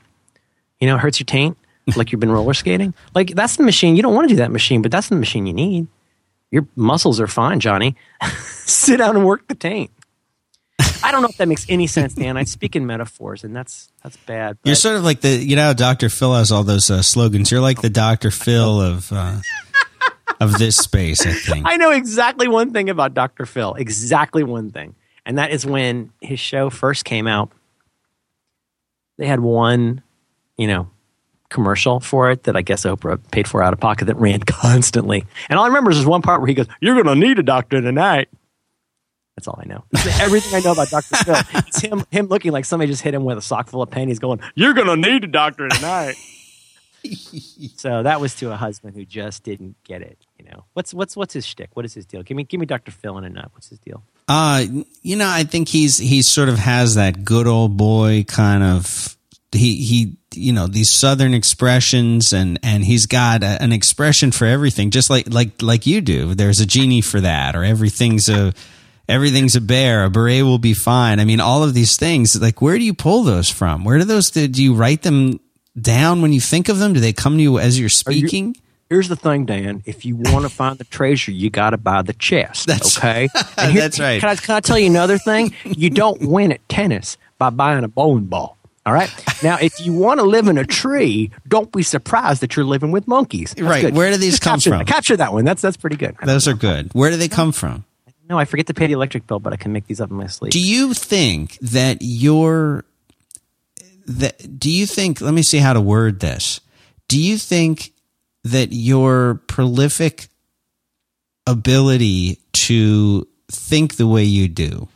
You know, hurts your taint like you've been roller skating. Like that's the machine. You don't want to do that machine, but that's the machine you need your muscles are fine, Johnny. Sit down and work the taint. I don't know if that makes any sense, Dan. I speak in metaphors, and that's that's bad. You're sort of like the you know Dr. Phil has all those uh, slogans. You're like the Dr. Phil of uh, of this space. I think I know exactly one thing about Dr. Phil. Exactly one thing, and that is when his show first came out. They had one, you know, commercial for it that I guess Oprah paid for out of pocket that ran constantly. And all I remember is this one part where he goes, You're going to need a doctor tonight. That's all I know. Everything I know about Dr. Phil is him, him looking like somebody just hit him with a sock full of pennies going, You're going to need a doctor tonight. so that was to a husband who just didn't get it. You know, what's what's what's his shtick? What is his deal? Give me give me Dr. Phil in a nut. What's his deal? Uh, you know, I think he's he sort of has that good old boy kind of he he you know these southern expressions and and he's got a, an expression for everything just like like like you do. There's a genie for that or everything's a everything's a bear a beret will be fine. I mean all of these things like where do you pull those from? Where do those do you write them down when you think of them? Do they come to you as you're speaking you, here's the thing dan. If you want to find the treasure you got to buy the chest that's, okay? Here, that's right. can I, can I tell you another thing? You don't win at tennis by buying a bowling ball all right. Now, if you want to live in a tree, don't be surprised that you're living with monkeys. That's right. Good. Where do these Just come capture, from? Capture that one. That's that's pretty good. Those are good. Where do they come from? No, I forget to pay the electric bill, but I can make these up in my sleep. Do you think that your that do you think? Let me see how to word this. Do you think that your prolific ability to think the way you do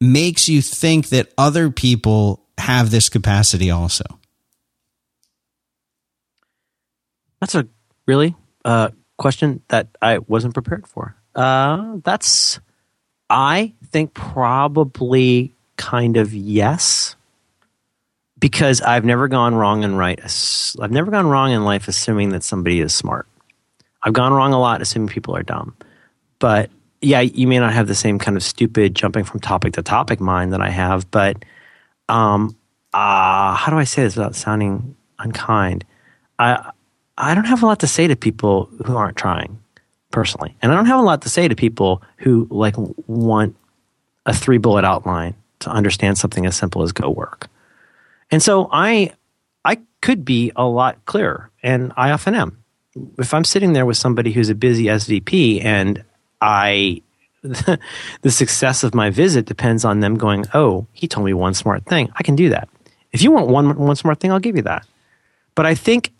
makes you think that other people have this capacity also? That's a really uh, question that I wasn't prepared for. Uh, that's, I think, probably kind of yes, because I've never gone wrong and right. I've never gone wrong in life assuming that somebody is smart. I've gone wrong a lot assuming people are dumb. But yeah, you may not have the same kind of stupid jumping from topic to topic mind that I have, but um, uh, how do I say this without sounding unkind? I I don't have a lot to say to people who aren't trying personally, and I don't have a lot to say to people who like want a three bullet outline to understand something as simple as go work. And so I I could be a lot clearer, and I often am. If I'm sitting there with somebody who's a busy SVP and I the success of my visit depends on them going, "Oh, he told me one smart thing. I can do that." If you want one one smart thing, I'll give you that. But I think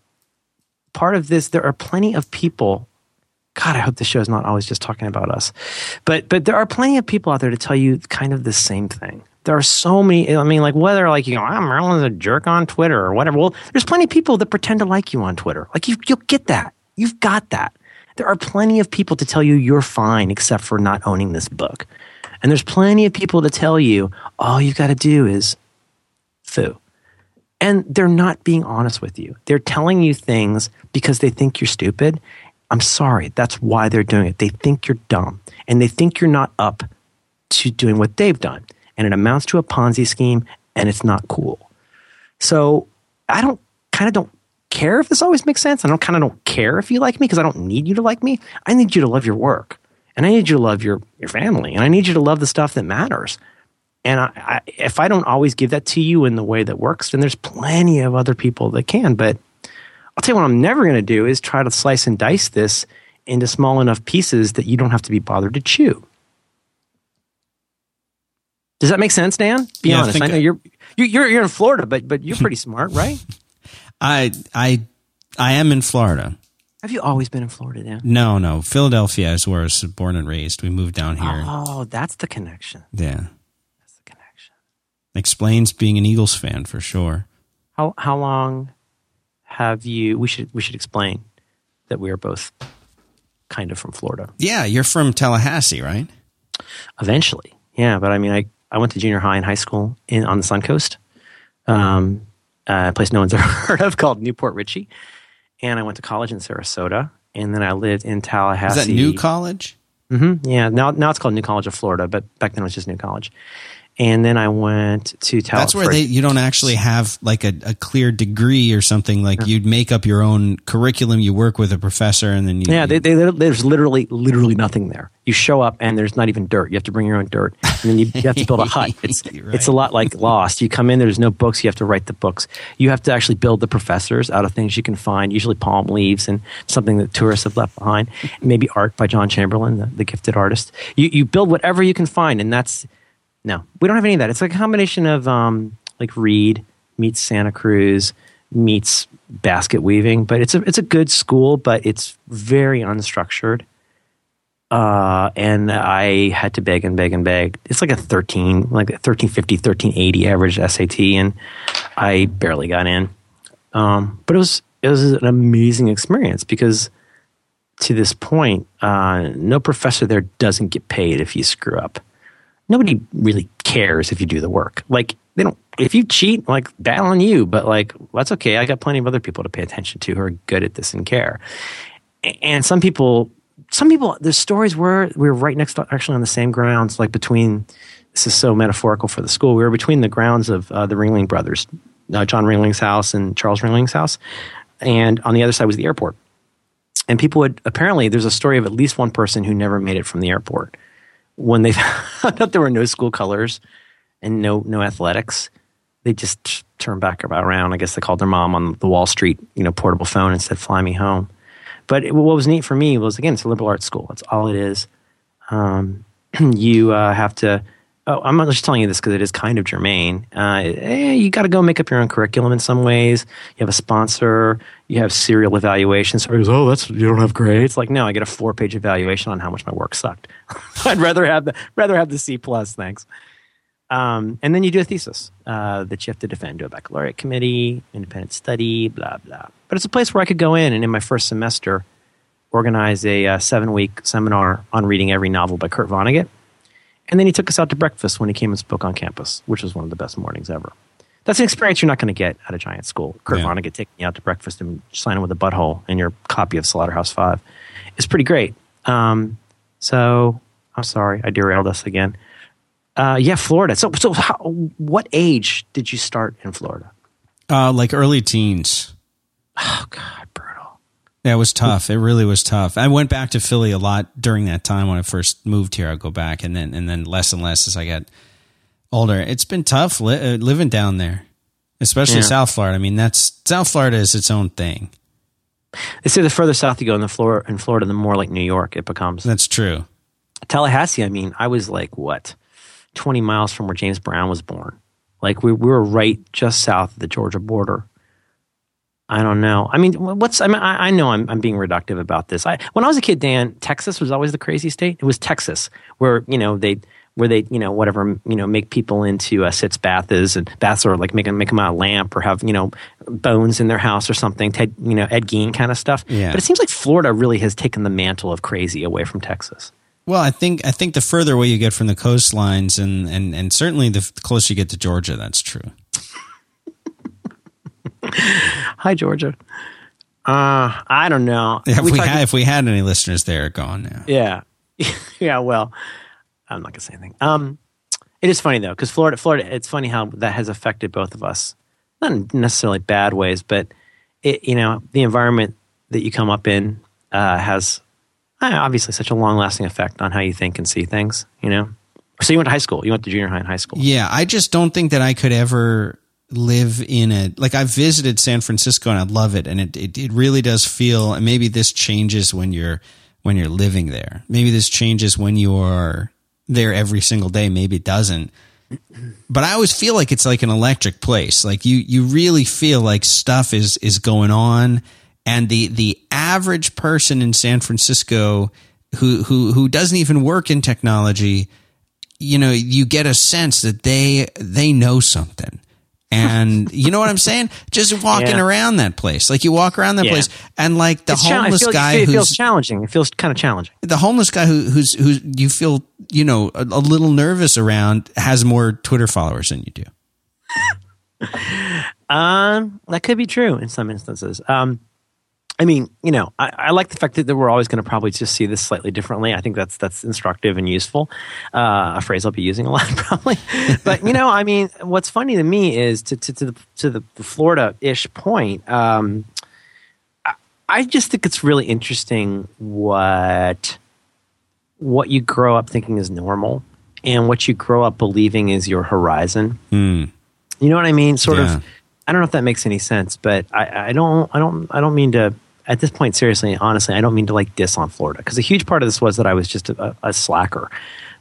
part of this there are plenty of people God, I hope the show is not always just talking about us. But but there are plenty of people out there to tell you kind of the same thing. There are so many. I mean, like whether like you know, Merlin's a jerk on Twitter or whatever. Well, there's plenty of people that pretend to like you on Twitter. Like you, you'll get that. You've got that. There are plenty of people to tell you you're fine except for not owning this book. And there's plenty of people to tell you all you've got to do is foo. And they're not being honest with you. They're telling you things because they think you're stupid. I'm sorry, that's why they're doing it. They think you're dumb and they think you're not up to doing what they've done. And it amounts to a Ponzi scheme and it's not cool. So I don't kind of don't care if this always makes sense. I don't kind of don't care if you like me because I don't need you to like me. I need you to love your work, and I need you to love your your family, and I need you to love the stuff that matters. And I, I, if I don't always give that to you in the way that works, then there's plenty of other people that can. But I'll tell you what I'm never going to do is try to slice and dice this into small enough pieces that you don't have to be bothered to chew. Does that make sense, Dan? Be yeah, honest. I, I know you're, you're you're in Florida, but but you're pretty smart, right? I I I am in Florida. Have you always been in Florida, Dan? No, no. Philadelphia is where I was born and raised. We moved down here. Oh, that's the connection. Yeah. That's the connection. Explains being an Eagles fan for sure. How how long have you we should we should explain that we are both kind of from Florida. Yeah, you're from Tallahassee, right? Eventually. Yeah, but I mean I I went to junior high and high school in on the Suncoast. Um, a place no one's ever heard of called New Port Richey. And I went to college in Sarasota. And then I lived in Tallahassee. Is that New College? Mm-hmm. Yeah. Now, now it's called New College of Florida, but back then it was just New College and then I went to Tal. That's where they you don't actually have like a, a clear degree or something. Like yeah. you'd make up your own curriculum. You work with a professor, and then you, yeah, they, they, there's literally literally nothing there. You show up and there's not even dirt. You have to bring your own dirt, and then you, you have to build a hut. It's right. it's a lot like Lost. You come in, there's no books. You have to write the books. You have to actually build the professors out of things you can find, usually palm leaves and something that tourists have left behind. Maybe art by John Chamberlain, the, the gifted artist. You you build whatever you can find, and that's no, we don't have any of that. It's like a combination of um, like Reed meets Santa Cruz meets basket weaving, but it's a it's a good school, but it's very unstructured. Uh, and I had to beg and beg and beg. It's like a 13, like a 1350, 1380 average SAT, and I barely got in. Um, but it was it was an amazing experience because to this point, uh, no professor there doesn't get paid if you screw up nobody really cares if you do the work. Like they don't. If you cheat, like bad on you. But like that's okay. I got plenty of other people to pay attention to who are good at this and care. And some people, some people, the stories were we were right next to actually on the same grounds, like between. This is so metaphorical for the school. We were between the grounds of uh, the Ringling brothers, uh, John Ringling's house and Charles Ringling's house, and on the other side was the airport. And people would apparently there's a story of at least one person who never made it from the airport when they found out there were no school colors and no no athletics, they just turned back around. I guess they called their mom on the Wall Street, you know, portable phone and said, "Fly me home." But it, what was neat for me was again, it's a liberal arts school. That's all it is. Um, you uh, have to. Oh, I'm not just telling you this because it is kind of germane. Uh, eh, you got to go make up your own curriculum in some ways. You have a sponsor. You have serial evaluations. So goes, oh, that's you don't have grades. Like, no, I get a four page evaluation on how much my work sucked. I'd rather have the rather have the C plus. Thanks. Um, and then you do a thesis uh, that you have to defend to a baccalaureate committee, independent study, blah blah. But it's a place where I could go in, and in my first semester, organize a uh, seven week seminar on reading every novel by Kurt Vonnegut. And then he took us out to breakfast when he came and spoke on campus, which was one of the best mornings ever. That's an experience you're not going to get at a giant school. Kurt yeah. Vonnegut taking you out to breakfast and signing with a butthole in your copy of Slaughterhouse Five is pretty great. Um, so I'm sorry I derailed us again. Uh, yeah, Florida. So, so how, what age did you start in Florida? Uh, like early teens. Oh God, it was tough. It really was tough. I went back to Philly a lot during that time when I first moved here. I'd go back, and then and then less and less as I got older. It's been tough li- uh, living down there, especially yeah. South Florida. I mean, that's South Florida is its own thing. They say the further south you go in the Florida, in Florida, the more like New York it becomes. That's true. Tallahassee. I mean, I was like what, twenty miles from where James Brown was born. Like we, we were right just south of the Georgia border. I don't know. I mean, what's? I mean, I, I know I'm, I'm being reductive about this. I, when I was a kid, Dan, Texas was always the crazy state. It was Texas where you know they where they you know whatever you know make people into uh, sitz baths and baths or like make them make them out of lamp or have you know bones in their house or something. Ted, you know Ed Gein kind of stuff. Yeah. But it seems like Florida really has taken the mantle of crazy away from Texas. Well, I think I think the further away you get from the coastlines, and and and certainly the closer you get to Georgia, that's true. Hi, Georgia. Uh, I don't know. If we, we had, if we had any listeners there, gone now. Yeah, yeah. Well, I'm not gonna say anything. Um, it is funny though, because Florida, Florida. It's funny how that has affected both of us. Not necessarily bad ways, but it, you know, the environment that you come up in uh, has uh, obviously such a long-lasting effect on how you think and see things. You know. So you went to high school. You went to junior high and high school. Yeah, I just don't think that I could ever live in a like I've visited San Francisco and I love it and it, it, it really does feel and maybe this changes when you're when you're living there. Maybe this changes when you're there every single day. Maybe it doesn't. But I always feel like it's like an electric place. Like you you really feel like stuff is is going on and the the average person in San Francisco who who who doesn't even work in technology, you know, you get a sense that they they know something and you know what I'm saying? Just walking yeah. around that place, like you walk around that yeah. place, and like the it's homeless feels, guy, it feels who's, challenging. It feels kind of challenging. The homeless guy who, who's who you feel you know a, a, little nervous around has more Twitter followers than you do. um, that could be true in some instances. Um, I mean, you know, I, I, like the fact that that we're always going to probably just see this slightly differently. I think that's that's instructive and useful. Uh, a phrase I'll be using a lot probably. but you know, I mean, what's funny to me is to to, to the to the Florida-ish point. Um, I, I just think it's really interesting what what you grow up thinking is normal and what you grow up believing is your horizon. Mm. You know what I mean? Sort yeah. of. I don't know if that makes any sense, but I, I don't. I don't. I don't mean to at this point, seriously, honestly, I don't mean to like diss on Florida because a huge part of this was that I was just a, a slacker.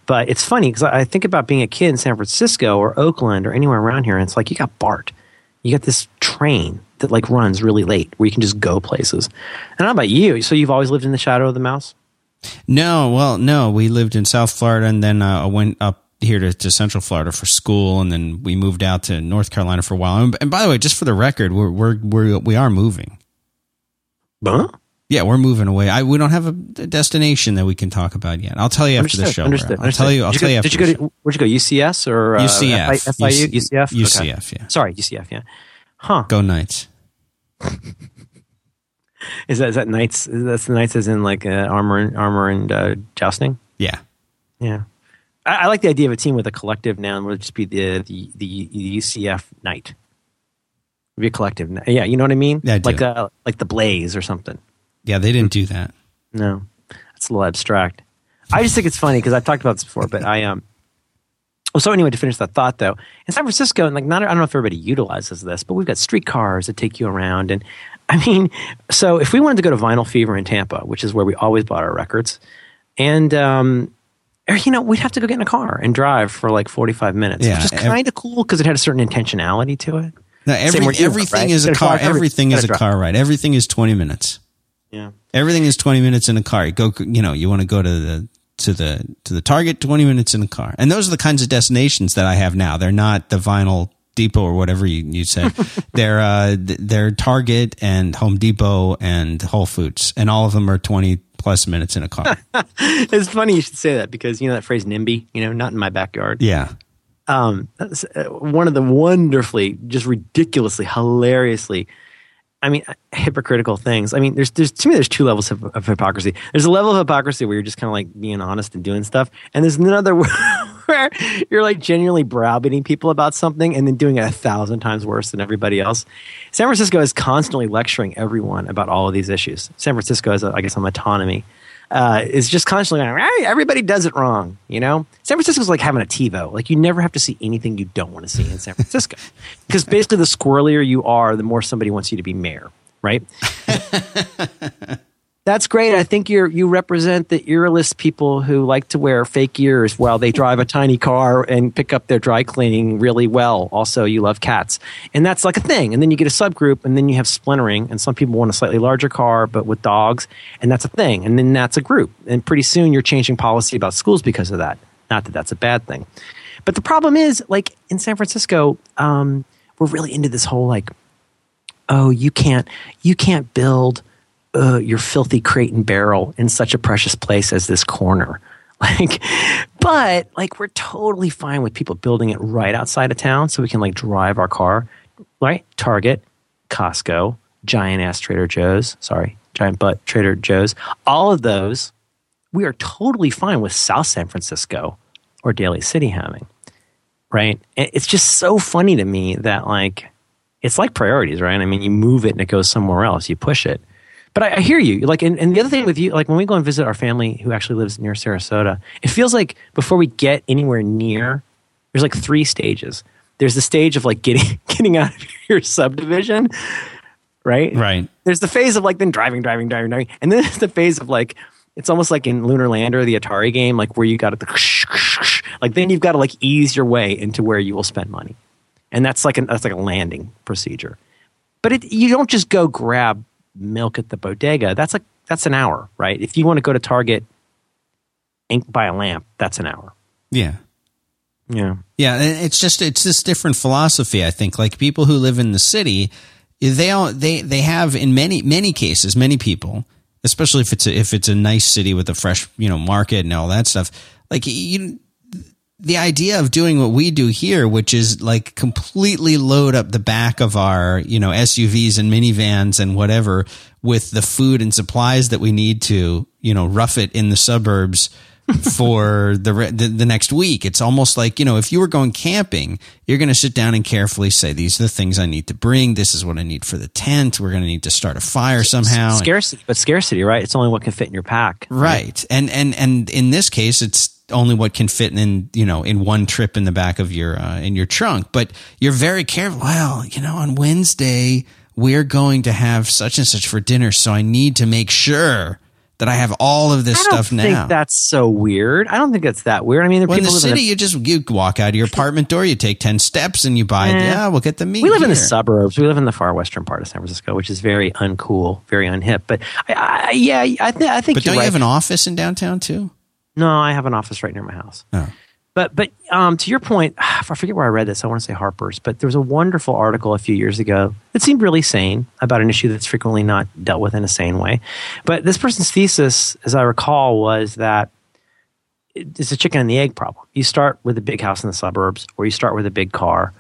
But it's funny because I think about being a kid in San Francisco or Oakland or anywhere around here, and it's like you got BART, you got this train that like runs really late where you can just go places. And how about you? So you've always lived in the shadow of the mouse? No, well, no. We lived in South Florida, and then uh, I went up here to, to Central Florida for school, and then we moved out to North Carolina for a while. And, and by the way, just for the record, we're we're, we're we are moving. Huh? Yeah, we're moving away. I we don't have a destination that we can talk about yet. I'll tell you after understood, the show. Understood. I'll understood. tell you. I'll did tell you, after. Did you go? To, where'd you go? UCS or uh, UCF? FIU? UCF. UCF. Okay. Yeah. Sorry, UCF. Yeah. Huh. Go Knights. is that is that Knights? That's the Knights as in like uh, armor and armor and uh, jousting. Yeah. Yeah. I, I, like the idea of a team with a collective noun. Would just be the the the, the UCF Knight be a collective. Yeah, you know what I mean? Yeah, I like uh, like the Blaze or something. Yeah, they didn't do that. No, that's a little abstract. I just think it's funny because I've talked about this before, but I um. Well, so anyway, to finish that thought though, in San Francisco, and like not, I don't know if everybody utilizes this, but we've got streetcars that take you around, and I mean, so if we wanted to go to Vinyl Fever in Tampa, which is where we always bought our records, and um, or, you know, we'd have to go get in a car and drive for like 45 minutes, yeah, which is kind of cool because it had a certain intentionality to it. No, every, everything right? is a car. Everything is a car ride. Everything is twenty minutes. Yeah. Everything is twenty minutes in a car. You go. You know, you want to go to the to the to the Target. Twenty minutes in a car, and those are the kinds of destinations that I have now. They're not the vinyl Depot or whatever you, you said. they're uh, they're Target and Home Depot and Whole Foods, and all of them are twenty plus minutes in a car. it's funny you should say that because you know that phrase NIMBY, you know, not in my backyard. Yeah. Um, uh, one of the wonderfully, just ridiculously, hilariously I mean, hypocritical things. I mean, there's there's to me there's two levels of, of hypocrisy. There's a level of hypocrisy where you're just kind of like being honest and doing stuff, and there's another where you're like genuinely browbeating people about something and then doing it a thousand times worse than everybody else. San Francisco is constantly lecturing everyone about all of these issues. San Francisco is, I guess, on autonomy uh, is just constantly going, hey, everybody does it wrong. You know, San Francisco is like having a TiVo. Like you never have to see anything you don't want to see in San Francisco, because basically the squirrelier you are, the more somebody wants you to be mayor, right? That's great. I think you you represent the earless people who like to wear fake ears while they drive a tiny car and pick up their dry cleaning really well. Also, you love cats, and that's like a thing. And then you get a subgroup, and then you have splintering, and some people want a slightly larger car but with dogs, and that's a thing. And then that's a group, and pretty soon you're changing policy about schools because of that. Not that that's a bad thing, but the problem is, like in San Francisco, um, we're really into this whole like, oh, you can't you can't build Uh, your filthy crate and barrel in such a precious place as this corner. Like, but like we're totally fine with people building it right outside of town so we can like drive our car, right? Target, Costco, giant ass Trader Joe's, sorry, giant butt Trader Joe's, all of those, we are totally fine with South San Francisco or Daly City having, right? It's just so funny to me that like, it's like priorities, right? I mean, you move it and it goes somewhere else, you push it. But I, I hear you. Like, and, and, the other thing with you, like when we go and visit our family who actually lives near Sarasota, it feels like before we get anywhere near, there's like three stages. There's the stage of like getting getting out of your subdivision, right? Right. There's the phase of like then driving, driving, driving, driving, and then there's the phase of like it's almost like in Lunar Lander, the Atari game, like where you got to like then you've got to like ease your way into where you will spend money, and that's like an that's like a landing procedure. But it, you don't just go grab milk at the bodega, that's like that's an hour, right? If you want to go to Target and buy a lamp, that's an hour. Yeah. Yeah. Yeah, it's just it's this different philosophy, I think. Like people who live in the city, they all they they have in many many cases, many people, especially if it's a, if it's a nice city with a fresh, you know, market and all that stuff. Like you the idea of doing what we do here, which is like completely load up the back of our, you know, SUVs and minivans and whatever with the food and supplies that we need to, you know, rough it in the suburbs for the, the, the next week. It's almost like, you know, if you were going camping, you're going to sit down and carefully say, these are the things I need to bring. This is what I need for the tent. We're going to need to start a fire somehow. Scarcity, but scarcity, right? It's only what can fit in your pack. Right. right. And, and, and in this case, it's, only what can fit in you know in one trip in the back of your uh, in your trunk but you're very careful well you know on wednesday we're going to have such and such for dinner so i need to make sure that I have all of this stuff now. I think that's so weird. I don't think it's that weird. I mean, well, in the city, in a, you just you walk out of your apartment door, you take ten steps, and you buy. Eh, yeah, we'll get the meat. We live here. in the suburbs. We live in the far western part of San Francisco, which is very uncool, very unhip. But I, I, yeah, I, th- I think. But don't right. you have an office in downtown too? No, I have an office right near my house. Oh. But but um, to your point, I forget where I read this. I want to say Harper's, but there was a wonderful article a few years ago that seemed really sane about an issue that's frequently not dealt with in a sane way. But this person's thesis, as I recall, was that it's a chicken and the egg problem. You start with a big house in the suburbs, or you start with a big car,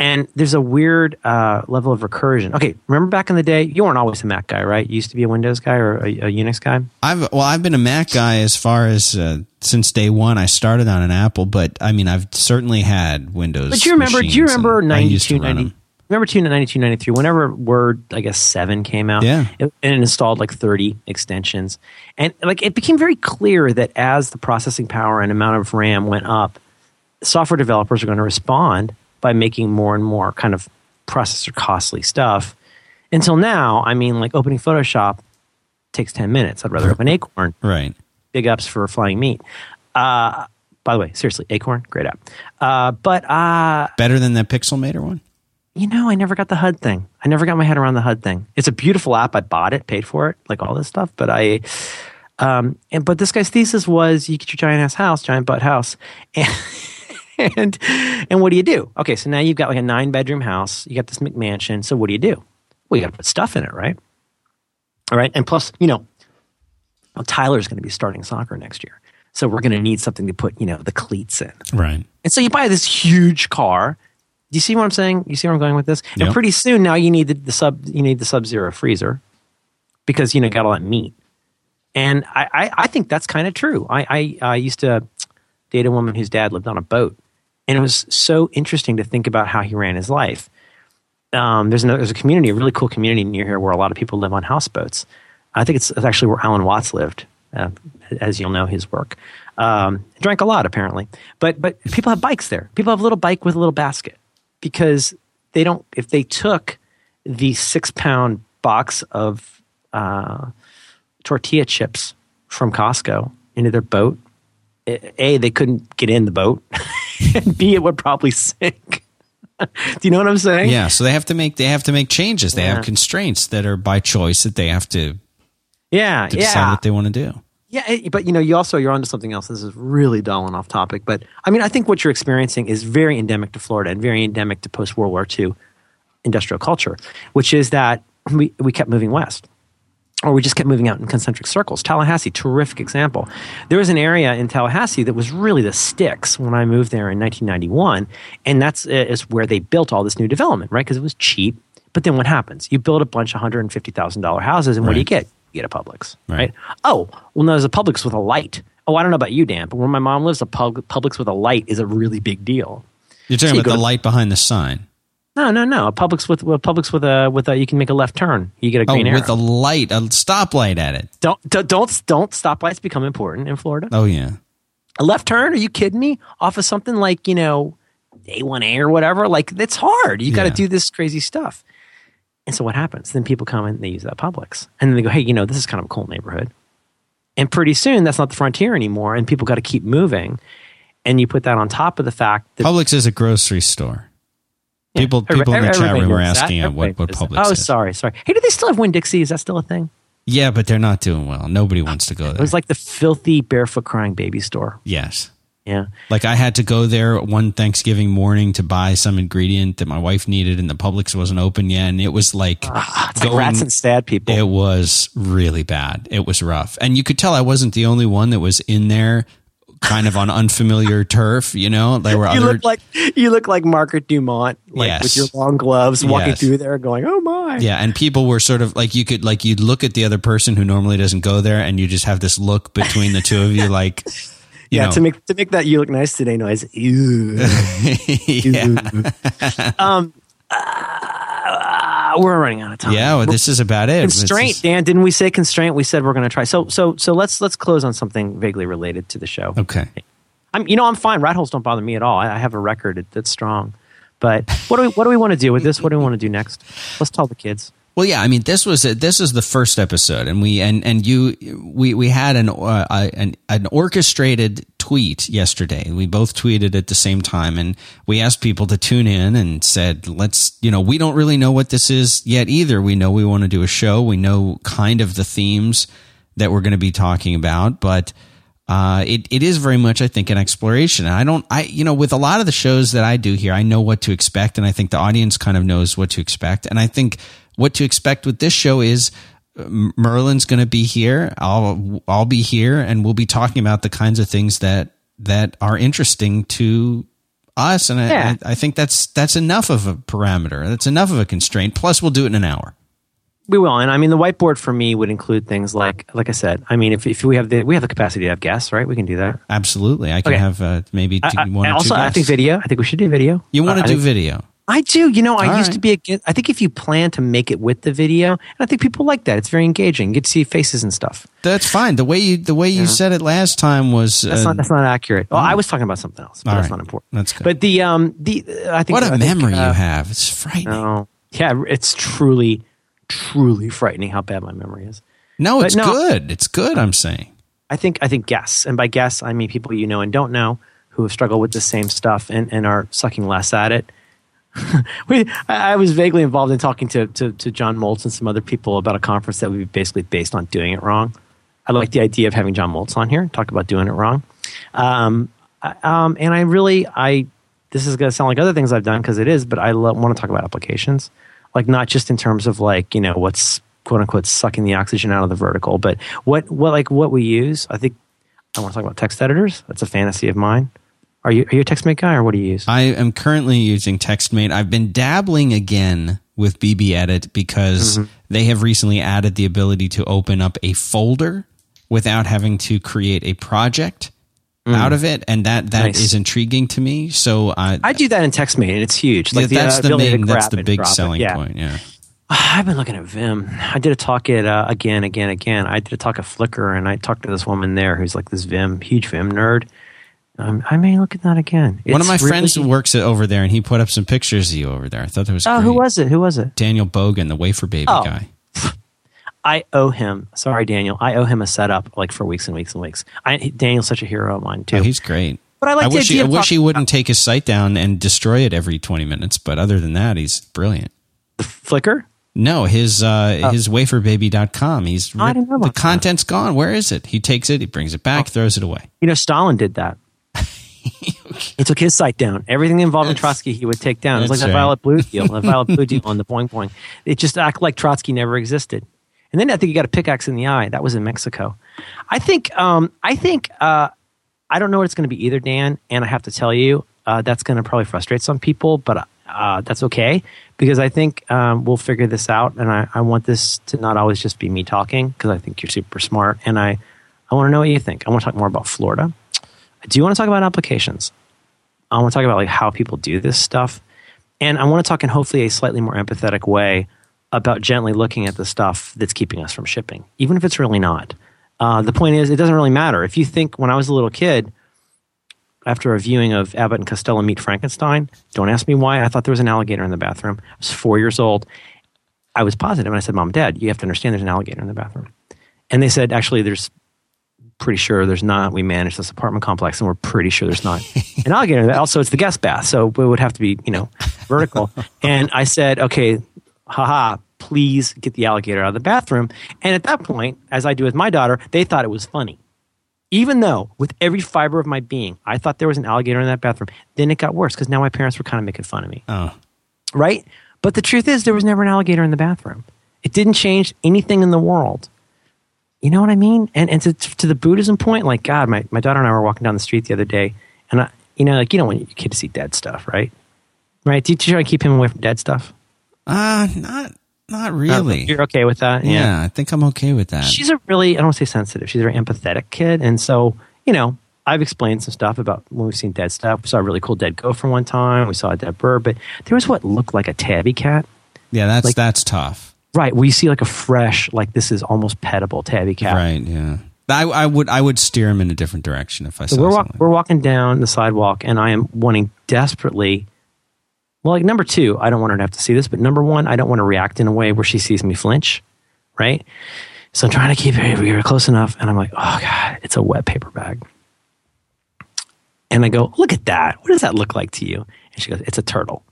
and there's a weird uh, level of recursion. Okay, remember back in the day, you weren't always a Mac guy, right? You used to be a Windows guy or a, a Unix guy. I've well, I've been a Mac guy as far as uh, since day one. I started on an Apple, but I mean, I've certainly had Windows. But do you remember? Do you remember 92, 90, Remember 92, 93, whenever Word, I guess, 7 came out, yeah. it, and it installed like 30 extensions. And like it became very clear that as the processing power and amount of RAM went up, software developers are going to respond by making more and more kind of processor costly stuff. Until now, I mean, like opening Photoshop takes 10 minutes. I'd rather open Acorn. Right. Big ups for flying meat. Uh, by the way, seriously, Acorn, great app. Uh, but uh, better than that Pixelmator one. You know, I never got the HUD thing. I never got my head around the HUD thing. It's a beautiful app. I bought it, paid for it, like all this stuff. But I, um, and but this guy's thesis was you get your giant ass house, giant butt house, and and and what do you do? Okay, so now you've got like a nine bedroom house. You got this McMansion. So what do you do? Well, you got to put stuff in it, right? All right, and plus, you know, well, Tyler's going to be starting soccer next year, so we're going to need something to put, you know, the cleats in. Right. And so you buy this huge car. Do you see what I'm saying? You see where I'm going with this? Yep. And pretty soon now you need the, the sub you need the sub zero freezer because you know got all that meat. And I, I, I think that's kind of true. I, I, I used to date a woman whose dad lived on a boat, and it was so interesting to think about how he ran his life. Um, there's, another, there's a community, a really cool community near here where a lot of people live on houseboats. I think it's, it's actually where Alan Watts lived, uh, as you'll know his work. Um, drank a lot apparently, but but people have bikes there. People have a little bike with a little basket because they don't. If they took the six pound box of uh, tortilla chips from Costco into their boat, a they couldn't get in the boat, and b it would probably sink. Do you know what I'm saying? Yeah. So they have to make they have to make changes. They Yeah. have constraints that are by choice that they have to, Yeah, to decide yeah. what they want to do. Yeah, eh, but you know, you also you're onto something else. This is really dull and off topic, but I mean, I think what you're experiencing is very endemic to Florida and very endemic to post World War II industrial culture, which is that we we kept moving west, or we just kept moving out in concentric circles. Tallahassee, terrific example. There was an area in Tallahassee that was really the sticks when I moved there in 1991, and that's uh, is where they built all this new development, right? Because it was cheap. But then what happens? You build a bunch of hundred and fifty thousand dollar houses, and what do you get? You get a Publix, Right. right? Oh, well, no, there's a Publix with a light. Oh, I don't know about you, Dan, but where my mom lives, a pub- Publix with a light is a really big deal. You're talking So you about the to- light behind the sign. No, no, no. A Publix with a Publix with a with a you can make a left turn. You get a Oh, green arrow. with a light, a stoplight at it. don't don't don't don't stoplights become important in Florida? Oh yeah. A left turn? Are you kidding me? Off of something like you know A1A or whatever? Like it's hard. You got to Yeah. do this crazy stuff. And so what happens? Then people come and they use that Publix, and then they go, "Hey, you know, this is kind of a cool neighborhood." And pretty soon, that's not the frontier anymore, and people got to keep moving. And you put that on top of the fact that Publix is a grocery store. Yeah, People, every- people in the chat room were that. asking uh, what, what. Publix Oh, is. sorry, sorry. Hey, do they still have Winn Dixie? Is that still a thing? Yeah, but they're not doing well. Nobody wants to go there. It was like the filthy barefoot crying baby store. yes. Yeah. Like I had to go there one Thanksgiving morning to buy some ingredient that my wife needed, and the Publix wasn't open yet, and it was like Ah, It's like rats and sad people. It was really bad. It was rough, and you could tell I wasn't the only one that was in there, kind of on unfamiliar turf. You know, there were you other. look like you look like Margaret Dumont, like Yes. with your long gloves, walking Yes. through there, going, "Oh my!" yeah, and people were sort of like you could like you'd look at the other person who normally doesn't go there, and you just have this look between the two of you, like you yeah. know, To make to make that you look nice today noise. Ew. yeah, um, uh, Uh, we're running out of time. yeah. Well, this is about it. Constraint, Dan. Didn't we say constraint? We said we're going to try. So so so let's let's close on something vaguely related to the show. okay. I'm, you know, I'm fine. Rat holes don't bother me at all. I, I have a record that's strong. But what do we what do we want to do with this? What do we want to do next? Let's tell the kids. Well, yeah, I mean, this was this is the first episode, and we and and you we we had an uh, an an orchestrated tweet yesterday. We both tweeted at the same time, and we asked people to tune in and said, "Let's you know, we don't really know what this is yet either. We know we want to do a show. We know kind of the themes that we're going to be talking about, but." uh, it, it is very much, I think, an exploration. And I don't, I, you know, with a lot of the shows that I do here, I know what to expect. And I think the audience kind of knows what to expect. And I think what to expect with this show is uh, Merlin's going to be here. I'll, I'll be here and we'll be talking about the kinds of things that, that are interesting to us. And Yeah. I, I think that's, that's enough of a parameter. That's enough of a constraint. Plus we'll do it in an hour. We will, and I mean the whiteboard for me would include things like, like I said, I mean if, if we have the we have the capacity to have guests, right? We can do that. Absolutely. I can Okay. have uh, maybe two, I- I- one also, I think video. I think we should do video. you want to do think- video. I do. You know, I All used right. to be against. I think if you plan to make it with the video, and I think people like that. It's very engaging. You get to see faces and stuff. That's fine. The way you the way you said it last time was That's uh, not that's not accurate. Well, I was talking about something else, but All that's right. not important. That's good. But the um the uh, I think what a I think, memory uh, you have. It's frightening. No, yeah, it's truly, truly frightening how bad my memory is. No, it's no. good. It's good. I'm saying. I think I think guests, and by guests I mean people you know and don't know who have struggled with the same stuff and, and are sucking less at it. we, I was vaguely involved in talking to, to, to John Moltz and some other people about a conference that would be basically based on doing it wrong. I like the idea of having John Moltz on here talk about doing it wrong. Um, um, and I really, I this is going to sound like other things I've done because it is, but I want to talk about applications, like not just in terms of like you know what's quote unquote sucking the oxygen out of the vertical, but what what like what we use. I think I want to talk about text editors. That's a fantasy of mine. Are you are you a TextMate guy or what do you use? I am currently using TextMate. I've been dabbling again with BBEdit because mm-hmm. they have recently added the ability to open up a folder without having to create a project mm. out of it, and that that nice. is intriguing to me. So I I do that in TextMate, and it's huge. Like yeah, that's the, the main that's the big selling yeah. point. Yeah. I've been looking at Vim. I did a talk at uh, again, again, again. I did a talk at Flickr, and I talked to this woman there who's like this Vim, huge Vim nerd, um, I may look at that again. It's One of my really, friends works over there, and he put up some pictures of you over there. I thought that was. Oh, great. who was it? Who was it? Daniel Bogan, the waferbaby oh. guy. I owe him. Sorry, Daniel. I owe him a setup like for weeks and weeks and weeks. I, Daniel's such a hero of mine too. Oh, he's great. But I like. I wish, he, I wish he wouldn't take his site down and destroy it every twenty minutes. But other than that, he's brilliant. The Flickr. No, his uh, oh. his waferbaby.com. He's know the content's that. gone. Where is it? He takes it, he brings it back, oh. throws it away. You know, Stalin did that. He took his site down. Everything involving Trotsky, he would take down. It was like right. the Violet Blue deal, the Violet Blue deal on the Boing Boing. It just acted like Trotsky never existed. And then I think he got a pickaxe in the eye. That was in Mexico. I think. Um, I think. Uh, I don't know what it's going to be either, Dan. And I have to tell you, uh, that's going to probably frustrate some people, but uh, that's okay because I think um, we'll figure this out. And I, I, want this to not always just be me talking because I think you're super smart. And I, I want to know what you think. I want to talk more about Florida. Do you want to talk about applications? I want to talk about like how people do this stuff, and I want to talk in hopefully a slightly more empathetic way about gently looking at the stuff that's keeping us from shipping, even if it's really not. Uh, the point is, it doesn't really matter. If you think when I was a little kid, after a viewing of Abbott and Costello Meet Frankenstein, don't ask me why. I thought there was an alligator in the bathroom. I was four years old. I was positive, and I said, "Mom, Dad, you have to understand there's an alligator in the bathroom." And they said, "Actually, there's pretty sure there's not. We manage this apartment complex, and we're pretty sure there's not an alligator. Also, it's the guest bath, so it would have to be, you know, vertical. and I said, okay, haha, please get the alligator out of the bathroom. And at that point, as I do with my daughter, they thought it was funny. Even though, with every fiber of my being, I thought there was an alligator in that bathroom. Then it got worse because now my parents were kind of making fun of me. Oh. Right? But the truth is, there was never an alligator in the bathroom. It didn't change anything in the world. You know what I mean? And and to, to the Buddhism point, like God, my, my daughter and I were walking down the street the other day, and I, you know, like you don't want your kid to see dead stuff, right? Right? Do you try to keep him away from dead stuff? Uh not not really. Uh, you're okay with that? Yeah. yeah, I think I'm okay with that. She's a really I don't want to say sensitive. She's a very empathetic kid, and so you know, I've explained some stuff about when we've seen dead stuff. We saw a really cool dead gopher one time. We saw a dead bird, but there was what looked like a tabby cat. Yeah, that's like, that's tough. Right. We see like a fresh, like this is almost petable tabby cat. Right. Yeah. I, I would I would steer him in a different direction if I so saw we're, walk, we're walking down the sidewalk and I am wanting desperately. Well, like number two, I don't want her to have to see this, but number one, I don't want to react in a way where she sees me flinch. Right. So I'm trying to keep it close enough, and I'm like, oh god, it's a wet paper bag. And I go, look at that. What does that look like to you? And she goes, it's a turtle.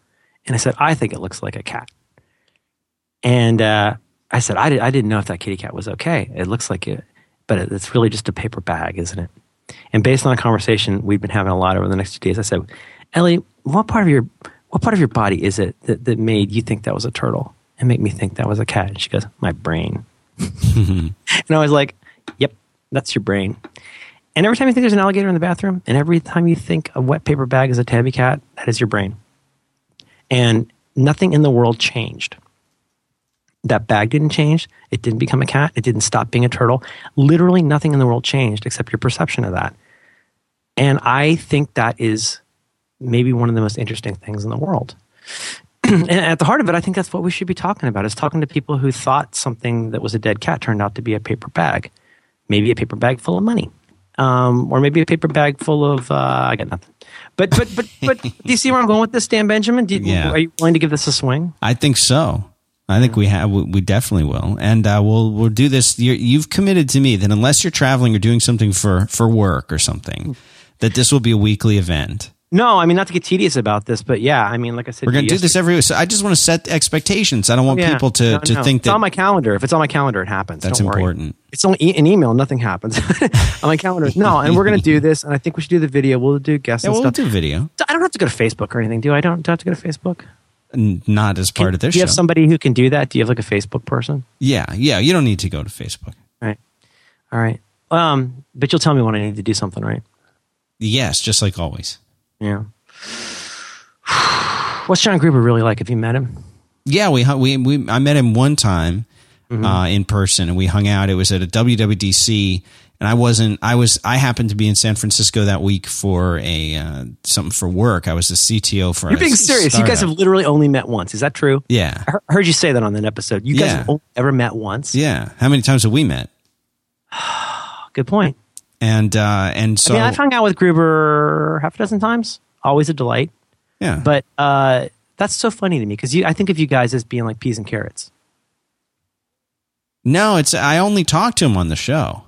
And I said, I think it looks like a cat. And uh, I said, I, did, I didn't know if that kitty cat was okay. It looks like it, but it's really just a paper bag, isn't it? And based on a conversation we've been having a lot over the next two days, I said, Ellie, what part of your what part of your body is it that, that made you think that was a turtle and make me think that was a cat? And she goes, my brain. and I was like, yep, that's your brain. And every time you think there's an alligator in the bathroom, and every time you think a wet paper bag is a tabby cat, that is your brain. And nothing in the world changed. That bag didn't change. It didn't become a cat. It didn't stop being a turtle. Literally nothing in the world changed except your perception of that. And I think that is maybe one of the most interesting things in the world. and at the heart of it, I think that's what we should be talking about is talking to people who thought something that was a dead cat turned out to be a paper bag. Maybe a paper bag full of money. Um, or maybe a paper bag full of uh, I got nothing. But but but but do you see where I'm going with this, Dan Benjamin? You, yeah. Are you willing to give this a swing? I think so. I think we have. We definitely will, and uh, we'll we'll do this. you have committed to me that unless you're traveling or doing something for for work or something, that this will be a weekly event. No, I mean not to get tedious about this, but yeah, I mean, like I said, We're going to do this every week. So I just want to set expectations. I don't want Yeah. people to, No, to no. think it's on my calendar. If it's on my calendar, it happens. that's Don't worry. important. It's only e- an email. Nothing happens on my calendar. No, and we're going to do this, and I think we should do the video. We'll do guests Yeah, and we'll stuff. do video. I don't have to go to Facebook or anything, do I? I don't, do I have to go to Facebook? Not as part of this do you show. have somebody who can do that? Do you have like a Facebook person? yeah, yeah. You don't need to go to Facebook. Right. All right. Um, but you'll tell me when I need to do something, right? Yes, just like always. Yeah. What's John Gruber really like? Have you met him? Yeah, we we we I met him one time Mm-hmm. uh, in person, and we hung out. It was at a WWDC, and I wasn't. I was. I happened to be in San Francisco that week for a uh, something for work. I was the CTO for. You're being serious. You guys have literally only met once. Is that true? Yeah, I heard you say that on that episode. You guys Yeah. have only ever met once. yeah. How many times have we met? Good point. And uh, and so I mean, I've hung out with Gruber half a dozen times. Always a delight. yeah, But uh, that's so funny to me because I think of you guys as being like peas and carrots. no, it's. I only talked to him on the show.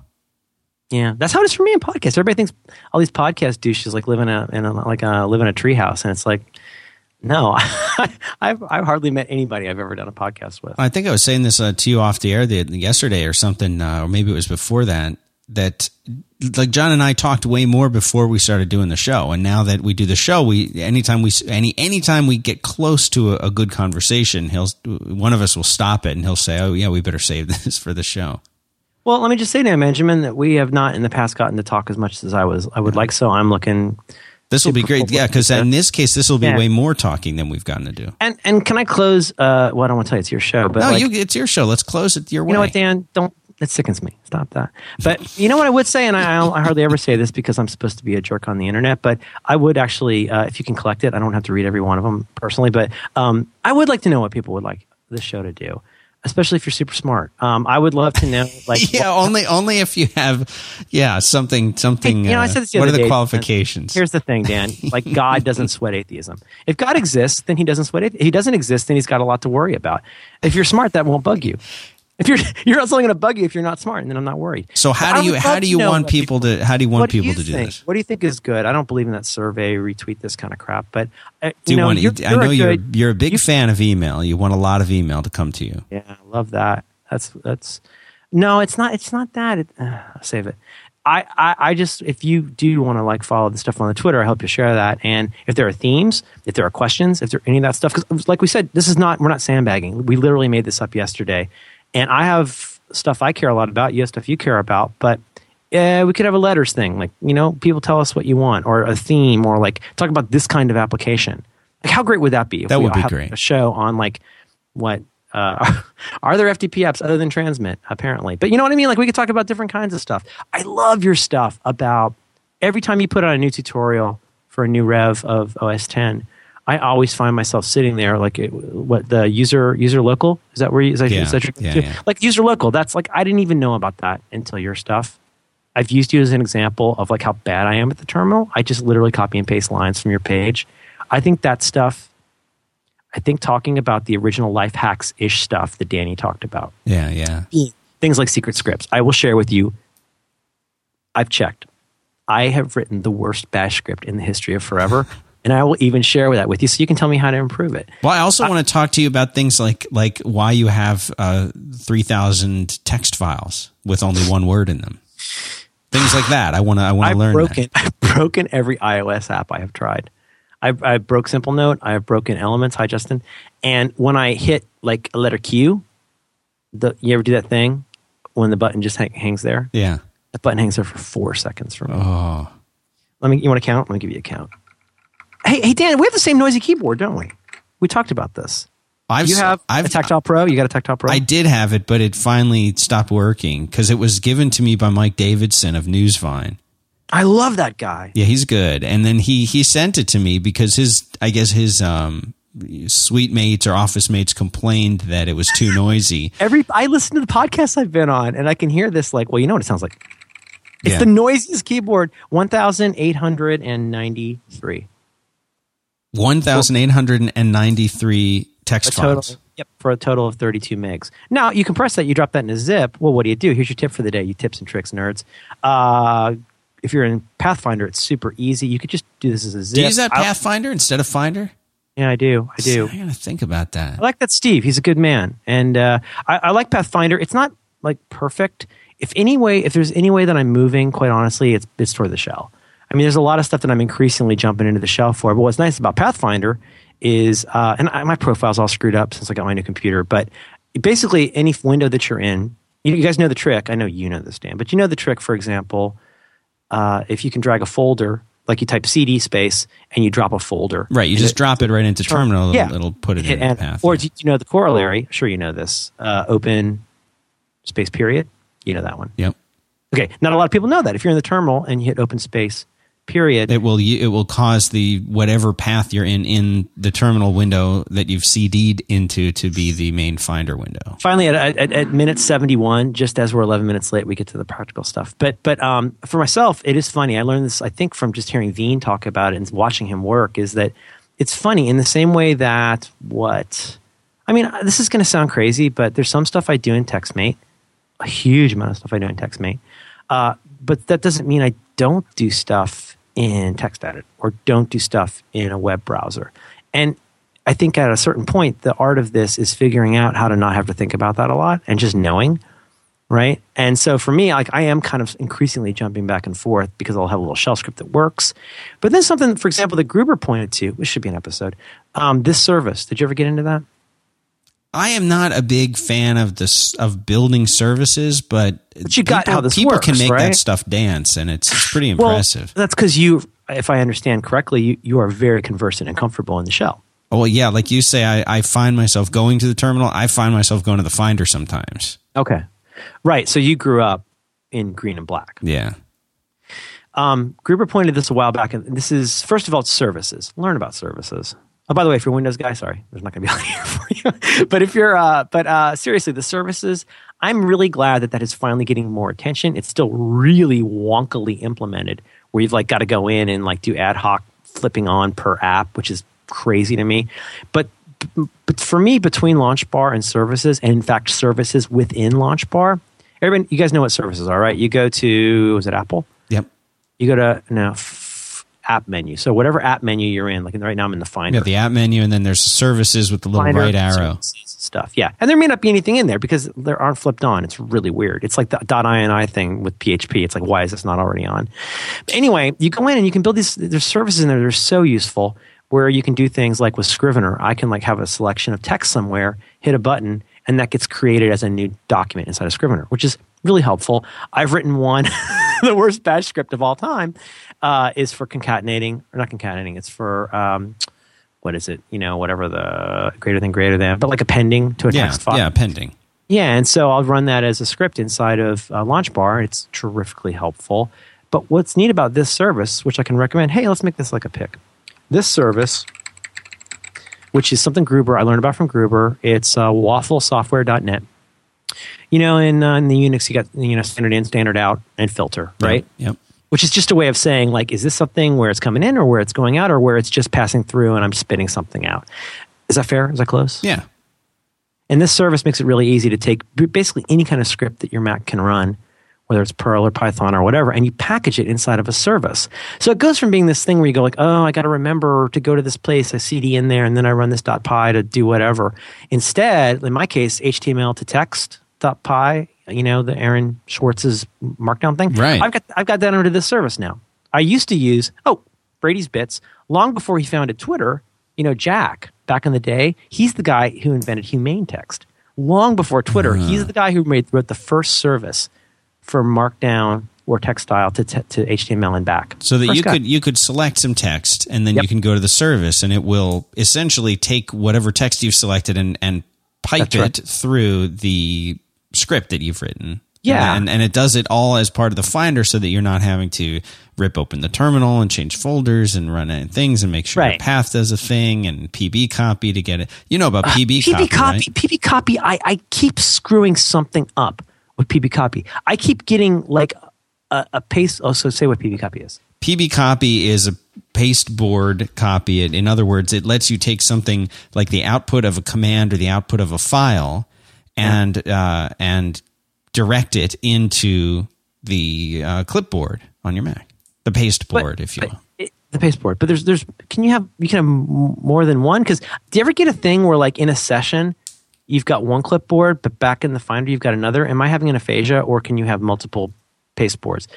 Yeah, that's how it is for me in podcasts. Everybody thinks all these podcast douches like live in a in a like a live in a treehouse, and it's like, no, I've I've hardly met anybody I've ever done a podcast with. I think I was saying this uh, to you off the air the, yesterday or something, uh, or maybe it was before that. That like John and I talked way more before we started doing the show, and now that we do the show, we anytime we any anytime we get close to a, a good conversation, he'll one of us will stop it and he'll say, "Oh yeah, we better save this for the show." Well, let me just say to you, Benjamin, that we have not in the past gotten to talk as much as I was I would like. So I'm looking. This will be great, yeah, because in this case, this will be Yeah. way more talking than we've gotten to do. And and can I close? Uh, well, I don't want to tell you it's your show, but No, like, you, it's your show. Let's close it your way. You know what, Dan? Don't. It sickens me. Stop that. But you know what I would say, and I, I hardly ever say this because I'm supposed to be a jerk on the internet. But I would actually, uh, if you can collect it, I don't have to read every one of them personally. But um, I would like to know what people would like this show to do, especially if you're super smart. Um, I would love to know, like, yeah, what- only only if you have, yeah, something something. you know, I uh, said this the what are the day, qualifications? Here's the thing, Dan. Like God doesn't sweat atheism. If God exists, then He doesn't sweat. Athe- he doesn't exist, then He's got a lot to worry about. If you're smart, that won't bug you. If you're you're also going to bug you if you're not smart, and then I'm not worried. So how do you how do you want people to how do you want what people to do think? this? What do you think is good? I don't believe in that survey, retweet this kind of crap. But uh, Do you know, want? you're, I know you're you're a big you- fan of email. You want a lot of email to come to you. Yeah, I love that. That's that's. No, it's not. It's not that. It, uh, save it. I, I, I just if you do want to like follow the stuff on the Twitter, I hope you share that. And if there are themes, if there are questions, if there are any of that stuff, because like we said, this is not we're not sandbagging. We literally made this up yesterday, and I have stuff I care a lot about. You have stuff you care about, but uh, we could have a letters thing, like you know, people tell us what you want, or a theme, or like talk about this kind of application. Like, how great would that be? If That we would be great. A show on like what uh, are there FTP apps other than Transmit? Apparently, but you know what I mean. Like we could talk about different kinds of stuff. I love your stuff about every time you put out a new tutorial for a new rev of OS 10. I always find myself sitting there like it, what the user user local is that where you is that, Yeah, is that your- yeah, yeah. like user local. That's like I didn't even know about that until your stuff. I've used you as an example of like how bad I am at the terminal. I just literally copy and paste lines from your page. I think that stuff. I think talking about the original life hacks ish stuff that Danny talked about, Yeah, yeah. Mm, things like secret scripts. I will share with you. I've checked. I have written the worst bash script in the history of forever, and I will even share that with you so you can tell me how to improve it. Well, I also want to talk to you about things like like why you have uh, three thousand text files with only one word in them. Things like that. I want to. I want to learn. broken. I've broken every iOS app I have tried. I, I broke Simplenote. I have broken Elements. Hi, Justin. And when I hit like a letter Q, the you ever do that thing when the button just hang, hangs there? Yeah. The button hangs there for four seconds for me. Oh. Let me. You want to count? Let me give you a count. Hey, hey, Dan. We have the same noisy keyboard, don't we? We talked about this. I've You have I've a Tactile Pro. You got a Tactile Pro. I did have it, but it finally stopped working because it was given to me by Mike Davidson of Newsvine. I love that guy. Yeah, he's good. And then he he sent it to me because his I guess his um suite mates or office mates complained that it was too noisy. Every I listen to the podcast I've been on, and I can hear this. Like, well, you know what it sounds like. It's Yeah. the noisiest keyboard. One thousand eight hundred and ninety-three. One thousand eight hundred and ninety three text total. files. Yep, for a total of thirty-two megs. Now you compress that. You drop that in a zip. Well, what do you do? Here's your tip for the day. You tips and tricks, nerds. Uh, if you're in Path Finder, it's super easy. You could just do this as a zip. Do you use that Path Finder instead of Finder? Yeah, I do. I do. I gotta think about that. I like that Steve. He's a good man, and uh, I, I like Path Finder. It's not like perfect. If any way, if there's any way that I'm moving, quite honestly, it's it's toward the shell. I mean, there's a lot of stuff that I'm increasingly jumping into the shell for. But what's nice about Path Finder is, uh, and I, my profile's all screwed up since I got my new computer, but basically any window that you're in, you, you guys know the trick. I know you know this, Dan, but you know the trick. For example, uh, if you can drag a folder, like you type CD space and you drop a folder, right? You just it, drop it right into terminal. Yeah. it'll put it in and, the path. Or do you know the corollary? Sure, you know this. Uh, open space period. You know that one. Yep. Okay, not a lot of people know that. If you're in the terminal and you hit open space period. It will it will cause the whatever path you're in in the terminal window that you've CD'd into to be the main Finder window. Finally, at, at, at minute seventy one, just as we're eleven minutes late, we get to the practical stuff. But but um, for myself, it is funny. I learned this I think from just hearing Veen talk about it and watching him work. Is that it's funny in the same way that what I mean. This is going to sound crazy, but there's some stuff I do in TextMate, a huge amount of stuff I do in TextMate. Uh, but that doesn't mean I don't do stuff in text TextEdit or don't do stuff in a web browser. And I think at a certain point, the art of this is figuring out how to not have to think about that a lot and just knowing, right? And so for me, like I am kind of increasingly jumping back and forth because I'll have a little shell script that works. But then something, for example, that Gruber pointed to, which should be an episode, um, this service. Did you ever get into that? I am not a big fan of this of building services, but, but you got people, how this people works, can make right? that stuff dance, and it's, it's pretty impressive. Well, that's because you, if I understand correctly, you, you are very conversant and comfortable in the shell. Oh well, yeah, like you say, I, I find myself going to the terminal. I find myself going to the Finder sometimes. Okay, right. So you grew up in green and black. Yeah. Um, Gruber pointed this a while back, and this is first of all, services. Learn about services. Oh, by the way, if you're a Windows guy, sorry, there's not going to be a here for you. but if you're, uh, but uh, seriously, the services, I'm really glad that that is finally getting more attention. It's still really wonkily implemented, where you've like got to go in and like do ad hoc flipping on per app, which is crazy to me. But but for me, between LaunchBar and services, and in fact, services within LaunchBar, everyone, you guys know what services are, right? You go to, was it Apple? Yep. You go to no app menu. So whatever app menu you're in, like right now I'm in the Finder. Yeah, the app menu, and then there's services with the little Finder right arrow stuff. Yeah, and there may not be anything in there because they aren't flipped on. It's really weird. It's like the .ini thing with PHP. It's like why is this not already on? But anyway, you go in and you can build these. There's services in there that are so useful where you can do things like with Scrivener. I can like have a selection of text somewhere, hit a button, and that gets created as a new document inside of Scrivener, which is really helpful. I've written one, the worst bash script of all time, uh, is for concatenating, or not concatenating, it's for, um, what is it? You know, whatever the greater than greater than, but like appending to a yeah, text file. Yeah, appending. Yeah, and so I'll run that as a script inside of uh, LaunchBar. It's terrifically helpful. But what's neat about this service, which I can recommend, hey, let's make this like a pick. This service, which is something Gruber I learned about from Gruber, it's uh, wafflesoftware.net you know, in, uh, in the Unix, you got you know standard in, standard out, and filter, right? Yep. yep. Which is just a way of saying like, is this something where it's coming in, or where it's going out, or where it's just passing through, and I'm spitting something out? Is that fair? Is that close? Yeah. And this service makes it really easy to take basically any kind of script that your Mac can run, whether it's Perl or Python or whatever, and you package it inside of a service. So it goes from being this thing where you go like, oh, I got to remember to go to this place, I CD in there, and then I run this .py to do whatever. Instead, in my case, HTML to text .py, you know, the Aaron Swartz's markdown thing. Right. I've got I've got that under this service now. I used to use oh Brady's bits long before he founded Twitter. You know, Jack back in the day, he's the guy who invented humane text. Long before Twitter, uh. he's the guy who made wrote the first service for Markdown or textile to, t- to HTML and back. So that first you guy. could you could select some text and then Yep. you can go to the service and it will essentially take whatever text you've selected and and pipe it through the script that you've written. Yeah. And and it does it all as part of the Finder so that you're not having to rip open the terminal and change folders and run in things and make sure Right. your path does a thing and PB copy to get it. You know about uh, PB, PB copy, copy, right? PB copy. I, I keep screwing something up with PB copy. I keep getting like a, a paste. Oh, also, say what PB copy is. PB copy is a pasteboard copy. It, in other words, it lets you take something like the output of a command or the output of a file and uh, and direct it into the uh, clipboard on your Mac. the pasteboard, if you will. It, the pasteboard, but there's there's can you have you can have more than one? Because do you ever get a thing where like in a session you've got one clipboard, but back in the Finder you've got another? Am I having an aphasia, or can you have multiple pasteboards?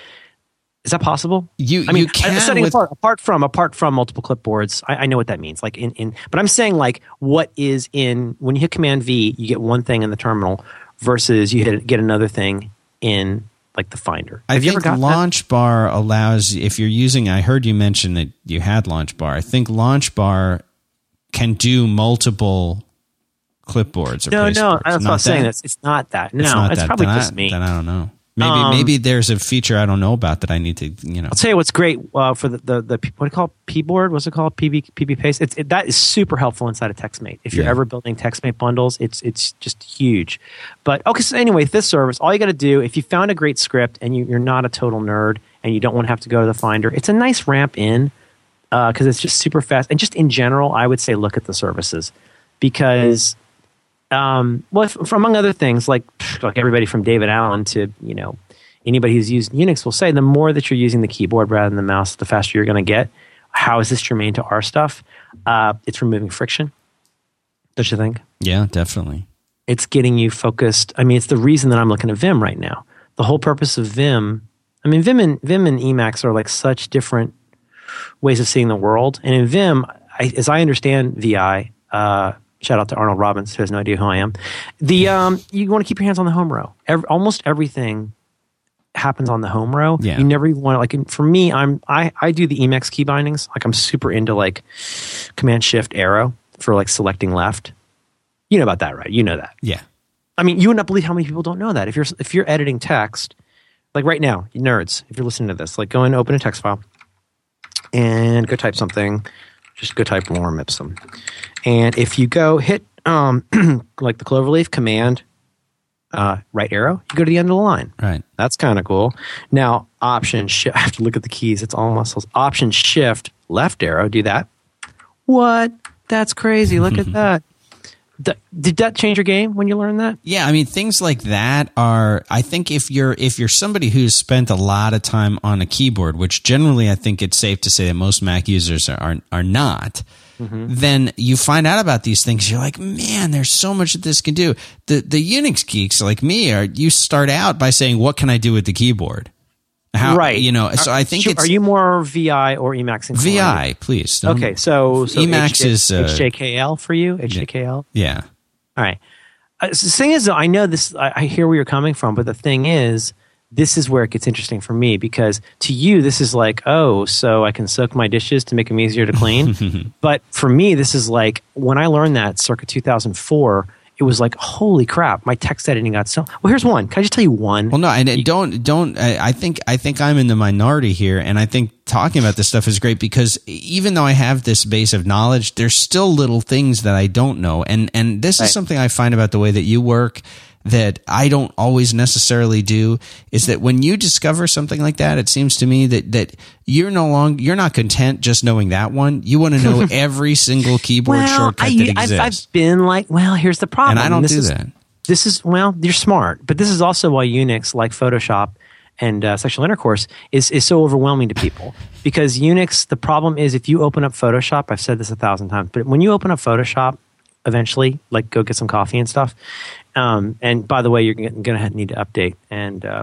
Is that possible? You I mean, you uh, can setting with, apart, apart from apart from multiple clipboards, I, I know what that means. Like in, in, but I'm saying like what is in when you hit Command V, you get one thing in the terminal versus you hit, get another thing in like the Finder. I Have you think ever LaunchBar allows if you're using. I heard you mention that you had LaunchBar. I think LaunchBar can do multiple clipboards. Or No, no, that's Not I'm saying. that? It's, it's not that. No, It's it's, that. probably just I, me. Then I don't know. Maybe Um, maybe there's a feature I don't know about that I need to you know. I'll tell you what's great uh, for the, the, the what do you call it? P board? What's it called? PB PB paste. It's it, that is super helpful inside of TextMate. If you're Yeah. ever building TextMate bundles, it's it's just huge. But okay, so anyway, this service, all you got to do if you found a great script and you, you're not a total nerd and you don't want to have to go to the Finder, it's a nice ramp in because it's just super fast. And just in general, I would say look at the services because. Um, well, if, among other things, like like everybody from David Allen to you know anybody who's used Unix will say, the more that you're using the keyboard rather than the mouse, the faster you're going to get. How is this germane to our stuff? Uh, it's removing friction. Don't you think? Yeah, definitely. It's getting you focused. I mean, it's the reason that I'm looking at Vim right now. The whole purpose of Vim. I mean, Vim and Vim and Emacs are like such different ways of seeing the world. And in Vim, I, as I understand VI, uh, shout out to Arnold Robbins, who has no idea who I am. The um, you want to keep your hands on the home row. Every, almost everything happens on the home row. Yeah. You never even want to like. For me, I'm I I do the Emacs key bindings. Like I'm super into like Command Shift Arrow for like selecting left. You know about that, right? You know that. Yeah. I mean, you would not believe how many people don't know that. If you're if you're editing text, like right now, nerds, if you're listening to this, like go and open a text file and go type something. Just go type Lorem Ipsum, and if you go hit um, like the cloverleaf command uh, right arrow, you go to the end of the line. Right. That's kind of cool. Now, option shift. I have to look at the keys. It's all muscles. Option shift left arrow. Do that. What? That's crazy. Look at that. Th- Did that change your game when you learned that? Yeah, I mean things like that are I think if you're if you're somebody who's spent a lot of time on a keyboard, which generally I think it's safe to say that most Mac users are are, are not, mm-hmm. then you find out about these things you're like, "Man, there's so much that this can do." The the Unix geeks like me are you start out by saying, "What can I do with the keyboard?" How right. you know, so I think Sure. it's Are you more VI or Emacs? inclined? VI, please. Don't- Okay, so, so Emacs is, uh, HJKL for you. HJKL. Yeah. All right. Uh, so the thing is, though, I know this. I, I hear where you're coming from, but the thing is, this is where it gets interesting for me because to you, this is like, oh, so I can soak my dishes to make them easier to clean. but for me, this is like when I learned that circa 2004. It was like, holy crap! My text editing got so. Well, here's one. Can I just tell you one? Well, no, and and don't don't. I I think I think I'm in the minority here, and I think talking about this stuff is great because even though I have this base of knowledge, there's still little things that I don't know, and and this Right. is something I find about the way that you work that I don't always necessarily do is that when you discover something like that, it seems to me that that you're no longer you're not content just knowing that one. You want to know every single keyboard well, shortcut I, that I've, exists, I've been like, well, here's the problem. and I don't This do is- that. this is well you're smart but this is also why unix like photoshop and uh, sexual intercourse is, is so overwhelming to people because unix the problem is if you open up photoshop i've said this a thousand times but when you open up photoshop eventually like go get some coffee and stuff um, and by the way you're going to need to update and uh,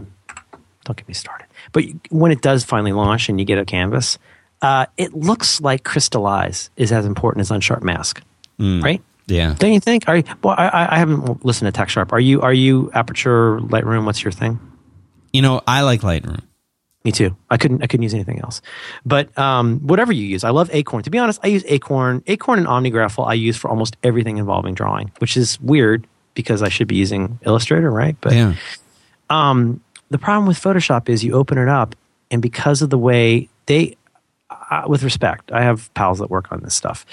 don't get me started but when it does finally launch and you get a canvas uh, it looks like crystallize is as important as unsharp mask right Yeah. don't you think? Are you, well, I- I, I haven't listened to TechSharp. Are you? Are you Aperture Lightroom? What's your thing? You know, I like Lightroom. Me too. I couldn't. I couldn't use anything else. But um, whatever you use, I love Acorn. To be honest, I use Acorn. Acorn and OmniGraffle I use for almost everything involving drawing, which is weird because I should be using Illustrator, right? But Yeah. um, the problem with Photoshop is you open it up, and because of the way they, uh, with respect, I have pals that work on this stuff.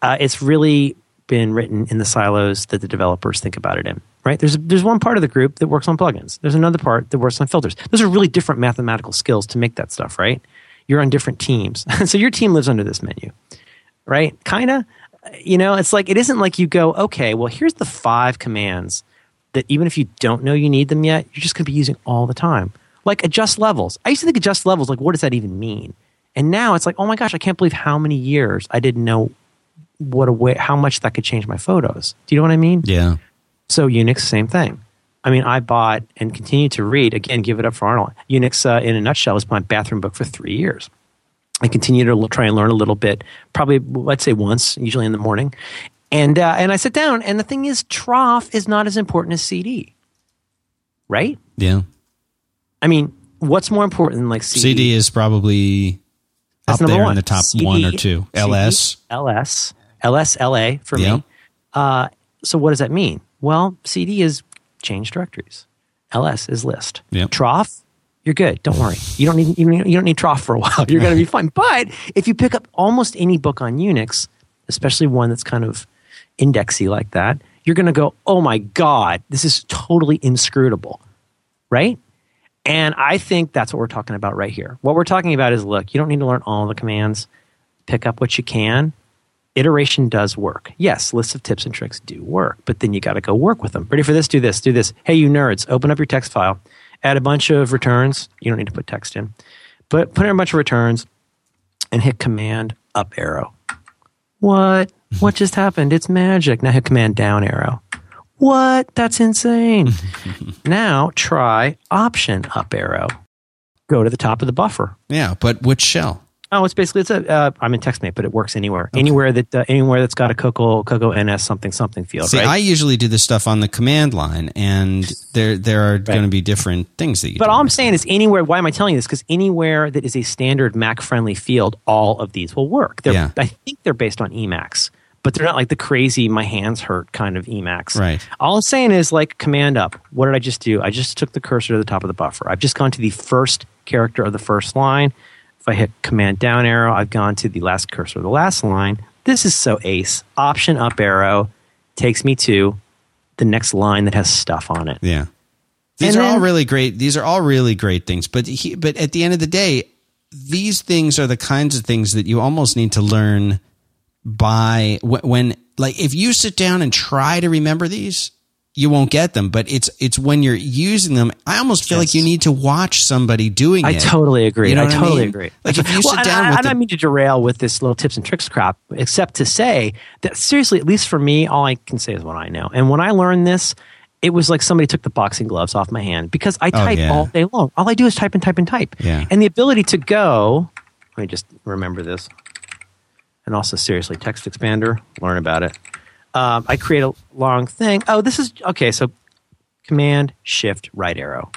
Uh, it's really been written in the silos that the developers think about it in. Right? There's there's one part of the group that works on plugins. There's another part that works on filters. Those are really different mathematical skills to make that stuff. Right? You're on different teams, so your team lives under this menu, right? Kind of. You know, it's like it isn't like you go, okay, well, here's the five commands that even if you don't know you need them yet, you're just going to be using all the time. Like adjust levels. I used to think adjust levels, like what does that even mean? And now it's like, oh my gosh, I can't believe how many years I didn't know what a way, how much that could change my photos. Do you know what I mean? Yeah. So Unix, same thing. I mean, I bought and continue to read, again, give it up for Arnold. Unix, uh, in a nutshell, is my bathroom book for three years. I continue to try and learn a little bit, probably, let's say once, usually in the morning. And, uh, and I sit down, and the thing is, troff is not as important as CD, right? Yeah. I mean, what's more important than like CD? CD is probably That's up there one. in the top CD, one or two. LS. LS, LS, LA for Yeah. me. Uh, so what does that mean? Well, CD is change directories. LS is list. Yeah. Troff, you're good. Don't worry. You don't need you don't need troff for a while. You're going to be fine. But if you pick up almost any book on Unix, especially one that's kind of indexy like that, you're going to go, "Oh my god, this is totally inscrutable." Right? And I think that's what we're talking about right here. What we're talking about is look, you don't need to learn all the commands. Pick up what you can. Iteration does work. Yes, lists of tips and tricks do work, but then you got to go work with them. Ready for this? Do this, do this. Hey, you nerds, open up your text file, add a bunch of returns. You don't need to put text in, but put in a bunch of returns and hit Command up arrow. What? Mm-hmm. What just happened? It's magic. Now hit Command down arrow. What? That's insane. now try Option up arrow. Go to the top of the buffer. Yeah, but which shell? Oh, it's basically it's a. Uh, I'm in TextMate, but it works anywhere. Anywhere that uh, anywhere that's got a Cocoa Cocoa NS something something field. See, right? I usually do this stuff on the command line, and there there are going to be different things that you. but all I'm saying is anywhere. Why am I telling you this? Because anywhere that is a standard Mac friendly field, all of these will work. They're, Yeah. I think they're based on Emacs, but they're not like the crazy my hands hurt kind of Emacs. Right. All I'm saying is like command up. What did I just do? I just took the cursor to the top of the buffer. I've just gone to the first character of the first line. If I hit command down arrow, I've gone to the last cursor the last line. This is so ace. Option up arrow takes me to the next line that has stuff on it. Yeah. These And are all really great. These are all really great things. But he, but at the end of the day, these things are the kinds of things that you almost need to learn by wh- when like if you sit down and try to remember these, you won't get them. But it's it's when you're using them. I almost feel like you need to watch somebody doing I it. I totally agree. You know I what I totally mean? agree. Like if you Well, sit down I, with I the- don't mean to derail with this little tips and tricks crap, except to say that seriously, at least for me, all I can say is what I know. And when I learned this, it was like somebody took the boxing gloves off my hand because I oh, type Oh, yeah. all day long. All I do is type and type and type. Yeah. And the ability to go, let me just remember this. And also, seriously, TextExpander, learn about it. Um, I create a long thing. Oh, this is okay. So, Command Shift right arrow,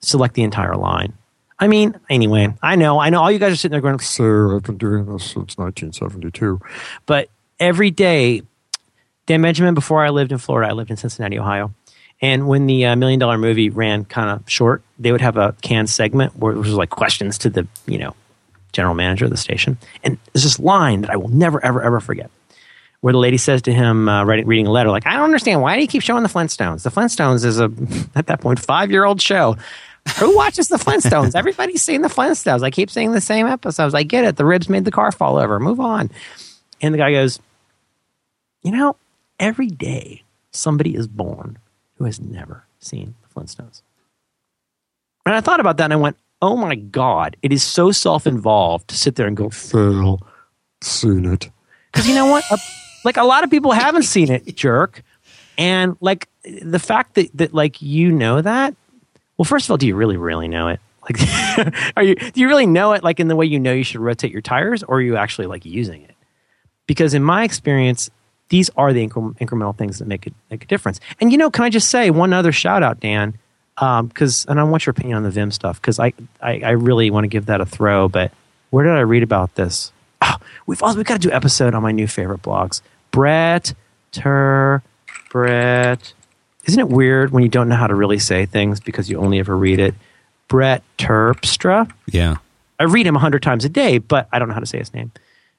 select the entire line. I mean, anyway, I know, I know. All you guys are sitting there going, "Sir, I've been doing this since 1972." But every day, Dan Benjamin. Before I lived in Florida, I lived in Cincinnati, Ohio. And when the uh, Million Dollar Movie ran kind of short, they would have a canned segment where it was like questions to the you know general manager of the station. And there's this line that I will never, ever, ever forget where the lady says to him, uh, writing, reading a letter, like, I don't understand. Why do you keep showing the Flintstones? The Flintstones is a, at that point, five year old show. Who watches the Flintstones? Everybody's seen the Flintstones. I keep seeing the same episodes. I get it. The ribs made the car fall over. Move on. And the guy goes, You know, every day somebody is born who has never seen the Flintstones. And I thought about that and I went, Oh my God, it is so self involved to sit there and go, Phil, seen it. Because you know what? A- like a lot of people haven't seen it, jerk. And like the fact that, that like you know that, well, first of all, do you really, really know it? Like, are you, do you really know it like in the way you know you should rotate your tires or are you actually like using it? Because in my experience, these are the incre- incremental things that make it make a difference. And you know, can I just say one other shout out, Dan? Um, because and I want your opinion on the Vim stuff because I, I I really want to give that a throw. But where did I read about this? Oh, we've also we've got to do an episode on my new favorite blogs. Brett Ter Brett. Isn't it weird when you don't know how to really say things because you only ever read it? Brett Terpstra. Yeah. I read him a hundred times a day, but I don't know how to say his name.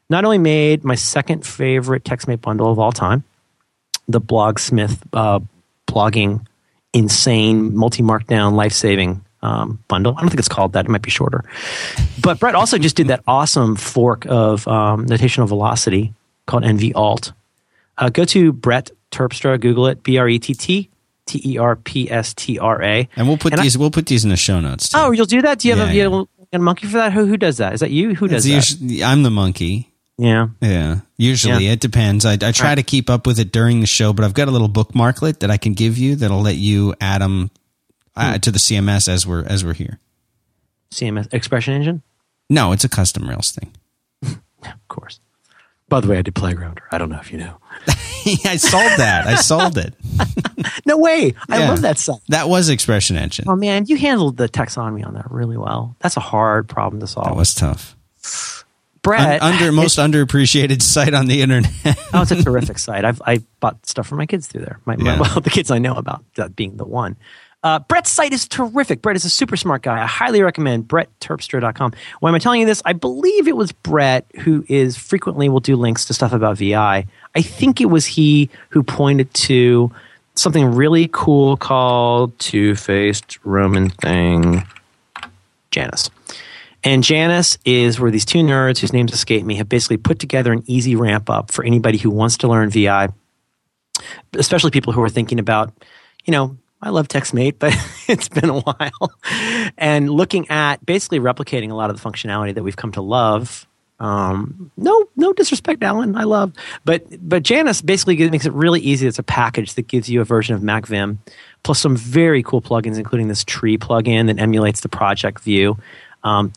Not only made my second favorite TextMate bundle of all time, the Blogsmith uh, blogging insane multi markdown life saving um, bundle. I don't think it's called that. It might be shorter. But Brett also just did that awesome fork of um, notational velocity called NV Alt. Uh, go to Brett Terpstra, Google it, B R E T T T E R P S T R A. And we'll put And I- these we'll put these in the show notes. Too. Oh, you'll do that? Do you have, Yeah, a, you a monkey for that? Who, who does that? Is that you? Who does It's that? usually- I'm the monkey. Yeah. Yeah, usually it depends. I, I try to keep up with it during the show, but I've got a little bookmarklet that I can give you that'll let you add them Hmm. uh, to the CMS as we're as we're here. CMS Expression Engine? No, it's a custom Rails thing. Of course. By the way, I did Playground. I don't know if you know. I sold that. I sold it. No way. I Yeah. love that site. That was Expression Engine. Oh man, you handled the taxonomy on that really well. That's a hard problem to solve. That was tough. Brett, Un- under most underappreciated site on the internet. oh, it's a terrific site. I've I bought stuff for my kids through there. My, my- Yeah. well, the kids I know about that being the one. Uh, Brett's site is terrific. Brett is a super smart guy. I highly recommend brettterpstra.com. Why am I telling you this? I believe it was Brett who is frequently will do links to stuff about VI. I think it was he who pointed to something really cool called two-faced Roman thing Janus. And Janus is where these two nerds whose names escape me have basically put together an easy ramp up for anybody who wants to learn VI, especially people who are thinking about, you know, I love TextMate, but it's been a while. And looking at basically replicating a lot of the functionality that we've come to love. Um, no, no disrespect, Alan. I love, but but Janus basically makes it really easy. It's a package that gives you a version of MacVim plus some very cool plugins, including this tree plugin that emulates the project view. Um,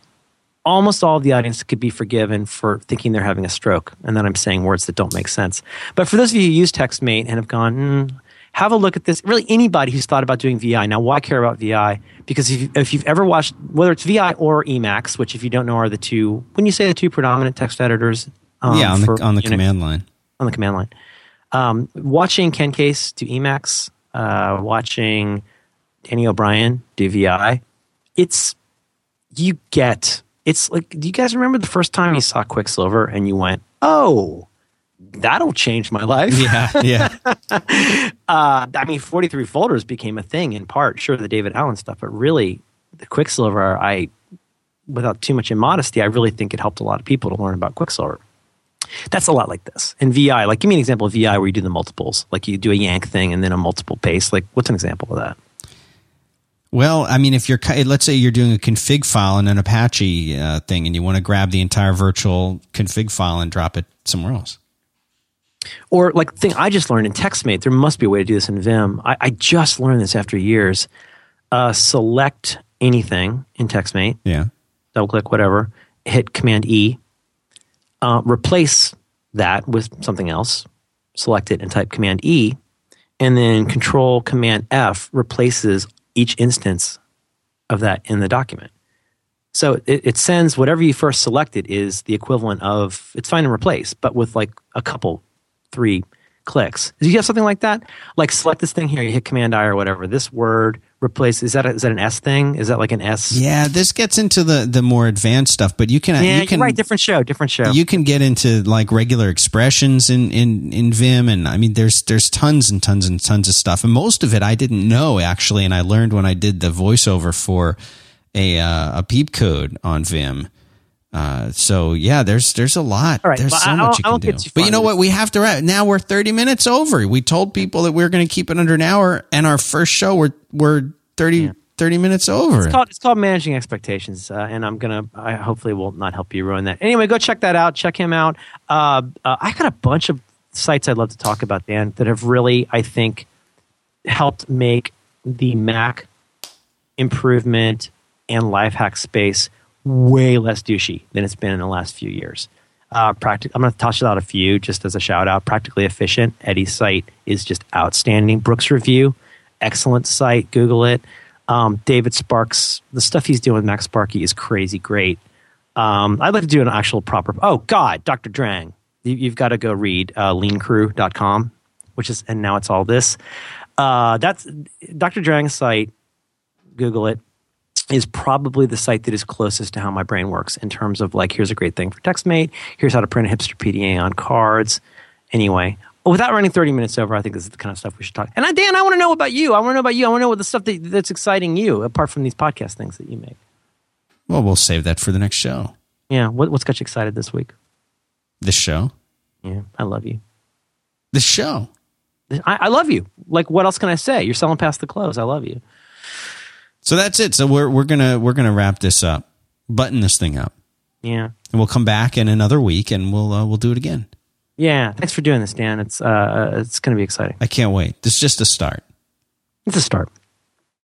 almost all of the audience could be forgiven for thinking they're having a stroke, and then I'm saying words that don't make sense. But for those of you who use TextMate and have gone, mm, have a look at this. Really, anybody who's thought about doing VI. Now, why care about VI? Because if, if you've ever watched, whether it's VI or Emacs, which if you don't know are the two, when you say the two predominant text editors, um, yeah, on the for on the command line. on the command line. Um, watching Ken Case do Emacs, uh, watching Danny O'Brien do VI, it's you get it's like. Do you guys remember the first time you saw Quicksilver and you went, "Oh, that'll change my life"? Yeah, yeah. Uh, I mean, 43 folders became a thing in part. Sure, the David Allen stuff, but really, the Quicksilver, I, without too much immodesty, I really think it helped a lot of people to learn about Quicksilver. That's a lot like this. In VI, like, give me an example of VI where you do the multiples. Like, you do a yank thing and then a multiple paste. Like, what's an example of that? Well, I mean, if you're, let's say you're doing a config file in an Apache uh, thing, and you want to grab the entire virtual config file and drop it somewhere else. Or, like, the thing I just learned in TextMate, there must be a way to do this in Vim. I, I just learned this after years. Uh, select anything in TextMate. Yeah. double click, whatever, hit Command E, uh, replace that with something else, select it and type Command E, and then Control Command F replaces each instance of that in the document. So it, it sends whatever you first selected is the equivalent of it's find and replace, but with like a couple, three clicks. Do you have something like that? Like select this thing here, you hit Command I or whatever. This word replace is that a, is that an S thing? Is that like an S? Yeah, this gets into the the more advanced stuff, but you can Yeah, you can right. Different show. Different show. you can get into like regular expressions in, in, in Vim, and I mean, there's there's tons and tons and tons of stuff, and most of it I didn't know actually, and I learned when I did the voiceover for a uh, a PeepCode on Vim. Uh, so yeah, there's there's a lot. Right, there's so I- much I'll- you can won't do. too But you know what? We have to wrap. Now we're 30 minutes over. We told people that we are going to keep it under an hour, and our first show we're we're 30, 30 minutes over. It's called, it's called managing expectations, uh, and I'm gonna. I hopefully will not help you ruin that. Anyway, go check that out. Check him out. Uh, uh, I got a bunch of sites I'd love to talk about, Dan, that have really, I think, helped make the Mac improvement and life hack space way less douchey than it's been in the last few years. Uh, practic- I'm going to toss out a few just as a shout out. Practically Efficient, Eddie's site is just outstanding. Brooks Review, excellent site. Google it. Um, David Sparks, the stuff he's doing with Mac Sparky is crazy great. Um, I'd like to do an actual proper. Oh God, Dr. Drang, you, you've got to go read uh, LeanCrew.com, which is and now it's all this. Uh, that's Dr. Drang's site. Google it is probably the site that is closest to how my brain works in terms of like here's a great thing for TextMate. Here's how to print a hipster PDA on cards. Anyway, without running 30 minutes over, I think this is the kind of stuff we should talk. And I, Dan, I want to know about you. I want to know about you. I want to know what the stuff that, that's exciting you apart from these podcast things that you make. well, we'll save that for the next show. Yeah, what, what's got you excited this week? This show. Yeah, I love you. This show. I, I love you. Like, what else can I say? You're selling past the close. I love you. So that's it. So we're we're gonna we're gonna wrap this up, button this thing up, Yeah. and we'll come back in another week and we'll uh, we'll do it again. Yeah. Thanks for doing this, Dan. It's uh, it's going to be exciting. I can't wait. This is just a start. It's a start.